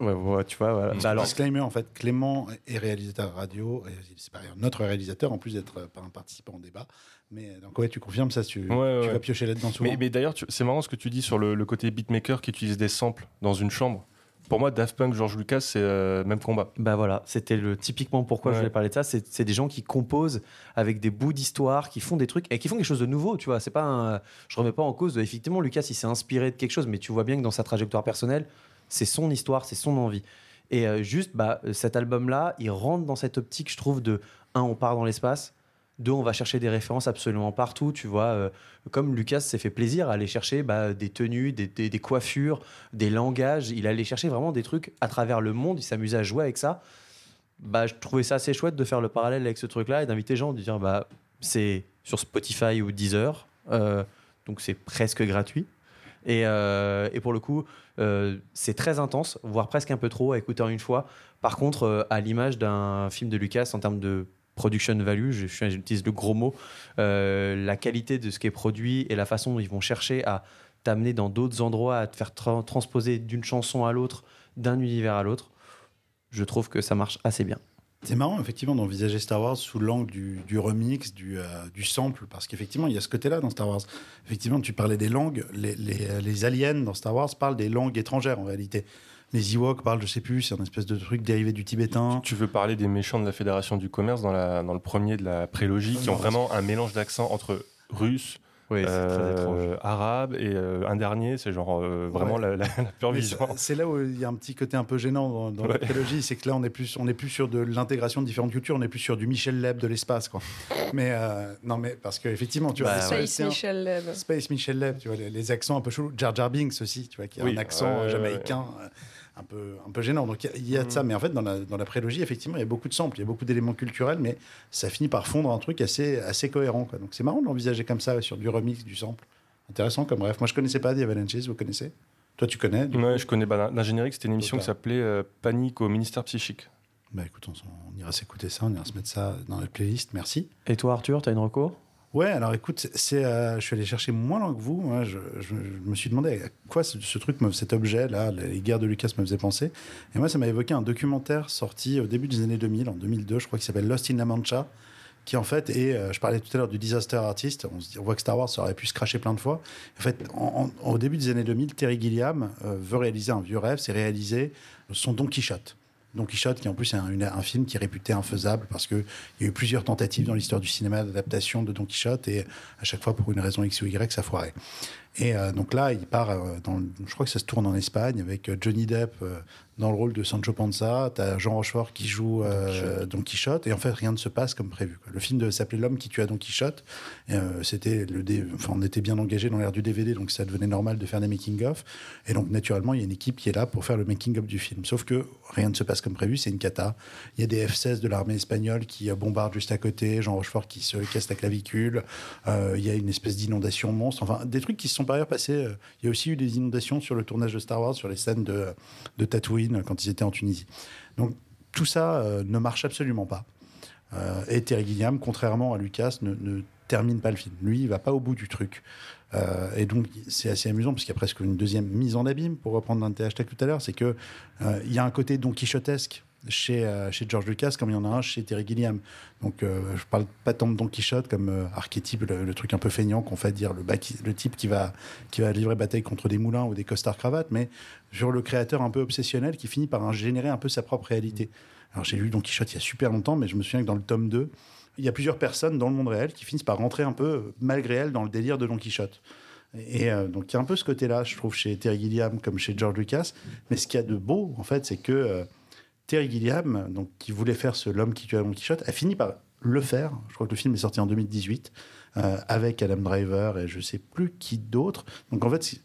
Ouais, ouais, tu vois. Voilà. Bah alors, Disclaimer, en fait, Clément est réalisateur radio, et c'est par ailleurs notre réalisateur, en plus d'être euh, pas un participant au débat. Mais donc, ouais, tu confirmes ça, tu, Ouais, tu ouais. vas piocher là-dedans souvent. Mais, mais d'ailleurs, tu- c'est marrant ce que tu dis sur le, le côté beatmaker qui utilise des samples dans une chambre. Pour moi, Daft Punk, George Lucas, c'est euh, même combat. Bah voilà, c'était le typiquement pourquoi je voulais parler de ça. C'est des gens qui composent avec des bouts d'histoire, qui font des trucs et qui font quelque chose de nouveau. Tu vois, c'est pas. Un, je remets pas en cause. Effectivement, Lucas, il s'est inspiré de quelque chose, mais tu vois bien que dans sa trajectoire personnelle, c'est son histoire, c'est son envie. Et euh, juste, bah, cet album-là, il rentre dans cette optique, je trouve, de un, on part dans l'espace. Deux, on va chercher des références absolument partout. Tu vois, euh, comme Lucas s'est fait plaisir à aller chercher bah, des tenues, des, coiffures, des langages. Il allait chercher vraiment des trucs à travers le monde. Il s'amusait à jouer avec ça. Bah, je trouvais ça assez chouette de faire le parallèle avec ce truc-là et d'inviter les gens, de dire bah, c'est sur Spotify ou Deezer, euh, donc c'est presque gratuit. Et, euh, et pour le coup, c'est très intense, voire presque un peu trop à écouter en une fois. Par contre, à l'image d'un film de Lucas en termes de production value, je- j'utilise le gros mot, euh, la qualité de ce qui est produit et la façon dont ils vont chercher à t'amener dans d'autres endroits, à te faire tra- transposer d'une chanson à l'autre, d'un univers à l'autre, je trouve que ça marche assez bien. C'est marrant, effectivement, d'envisager Star Wars sous l'angle du, du remix, du, euh, sample, parce qu'effectivement, il y a ce côté-là dans Star Wars. Effectivement, tu parlais des langues. Les aliens dans Star Wars parlent des langues étrangères, en réalité. Les Ewoks parlent, je sais plus, c'est un espèce de truc dérivé du tibétain. Tu veux parler des méchants de la Fédération du commerce dans, la, dans le premier de la prélogie, qui ont vraiment un mélange d'accents entre russe, Oui, c'est très euh, arabe et euh, un dernier, c'est genre euh, vraiment la, la, la pure Mais vision. c'est- là où il y a un petit côté un peu gênant dans, dans la trilogie, c'est que là on est plus, on est plus sur de l'intégration de différentes cultures, on est plus sur du Michel Leb de l'espace, quoi. Mais euh, non, mais parce que effectivement, tu vois, Bah, c'est- Space Michel Leb. Space Michel Leb, tu vois, les, les accents un peu chelous. Jar Jar Binks aussi, tu vois, qui a Oui, un accent jamaïcain euh, un peu, un peu gênant. Donc il y a- de ça, mais en fait, dans la, dans la prélogie, effectivement, il y a beaucoup de samples, il y a beaucoup d'éléments culturels, mais ça finit par fondre un truc assez, assez cohérent. Quoi. Donc c'est marrant de l'envisager comme ça, sur du remix, du sample. Intéressant comme bref. Moi, je connaissais pas The Avalanches, vous connaissez? Toi, tu connais Ouais, je connais bah, d'un générique, c'était une émission qui s'appelait euh, Panique au ministère psychique. Bah écoute, on, on ira s'écouter ça, on ira se mettre ça dans notre playlist, merci. Et toi, Arthur, t'as une reco? Ouais, alors écoute, c'est, euh, je suis allé chercher moins loin que vous. Moi, je, me suis demandé à quoi ce, truc, cet objet-là, les guerres de Lucas me faisait penser. Et moi, ça m'a évoqué un documentaire sorti au début des années 2000, en 2002, je crois, qui s'appelle Lost in La Mancha, qui en fait est, euh, je parlais tout à l'heure du disaster artist, on, se dit- on voit que Star Wars aurait pu se cracher plein de fois. En fait, au début des années 2000, Terry Gilliam euh, veut réaliser un vieux rêve, c'est réaliser son Don Quichotte. Don Quichotte, qui en plus est un, film qui est réputé infaisable parce qu'il y a eu plusieurs tentatives dans l'histoire du cinéma d'adaptation de Don Quichotte et à chaque fois, pour une raison X ou Y, ça foirait. Et euh, donc là, il part, euh, dans, je crois que ça se tourne en Espagne avec euh, Johnny Depp euh, dans le rôle de Sancho Panza. Tu as Jean Rochefort qui joue Don Quichotte. Et en fait, rien ne se passe comme prévu. quoi. Le film s'appelait L'homme qui tua Don Quichotte. C'était le dé- enfin, on était bien engagé dans l'ère du DVD, donc ça devenait normal de faire des making-of. Et donc, naturellement, il y a une équipe qui est là pour faire le making-of du film. Sauf que rien ne se passe comme prévu, c'est une cata. Il y a des F-16 de l'armée espagnole qui bombardent juste à côté, Jean Rochefort qui se casse la clavicule. Il y a une espèce d'inondation monstre. Enfin, des trucs qui se par ailleurs passés. euh, Il y a aussi eu des inondations sur le tournage de Star Wars, sur les scènes de, de Tatooine quand ils étaient en Tunisie. Donc, tout ça euh, ne marche absolument pas. Euh, et Terry Gilliam, contrairement à Lucas, ne, ne termine pas le film. Lui, il va pas au bout du truc. Euh, et donc, c'est assez amusant parce qu'il y a presque une deuxième mise en abîme, pour reprendre un hashtags tout à l'heure, c'est que euh, il y a un côté Don Quichotesque chez, euh, chez George Lucas comme il y en a un chez Terry Gilliam. Donc euh, je parle pas tant de Don Quichotte comme euh, archétype, le, truc un peu feignant qu'on fait dire le, type qui va, qui va livrer bataille contre des moulins ou des costards cravates, mais sur le créateur un peu obsessionnel qui finit par générer un peu sa propre réalité. Alors j'ai lu Don Quichotte il y a super longtemps, mais je me souviens que dans le tome 2, il y a plusieurs personnes dans le monde réel qui finissent par rentrer un peu, malgré elles, dans le délire de Don Quichotte. Et euh, donc, il y a un peu ce côté-là, je trouve, chez Terry Gilliam comme chez George Lucas. Mais ce qu'il y a de beau, en fait, c'est que euh, Terry Gilliam, donc, qui voulait faire ce L'homme qui tue Don Quichotte, a fini par le faire. Je crois que le film est sorti en 2018 euh, avec Adam Driver et je sais plus qui d'autre. Donc, en fait,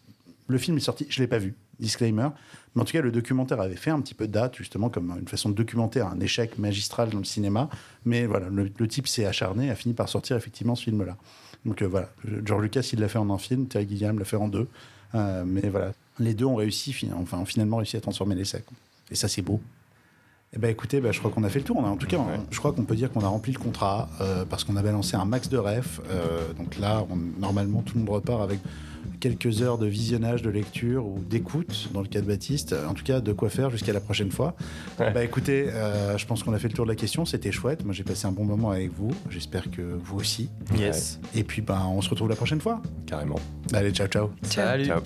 le film est sorti, je l'ai pas vu, disclaimer. Mais en tout cas, le documentaire avait fait un petit peu de date, justement, comme une façon de documenter un échec magistral dans le cinéma. Mais voilà, le, type s'est acharné, a fini par sortir effectivement ce film-là. Donc euh, voilà, George Lucas, il l'a fait en un film, Terry Gilliam l'a fait en deux. Euh, mais voilà, les deux ont réussi, ont finalement réussi à transformer l'essai. Et ça, c'est beau. Eh ben écoutez, ben, je crois qu'on a fait le tour. On a- en tout cas, je crois qu'on peut dire qu'on a rempli le contrat euh, parce qu'on a balancé un max de refs. Euh, donc là, on- normalement, tout le monde repart avec quelques heures de visionnage, de lecture ou d'écoute, dans le cas de Baptiste. En tout cas, de quoi faire jusqu'à la prochaine fois. Ouais. Bah écoutez, euh, je pense qu'on a fait le tour de la question. C'était chouette. Moi, j'ai passé un bon moment avec vous. J'espère que vous aussi. Yes. Et puis, ben, on se retrouve la prochaine fois. Carrément. Allez, ciao, ciao. Salut. Ciao.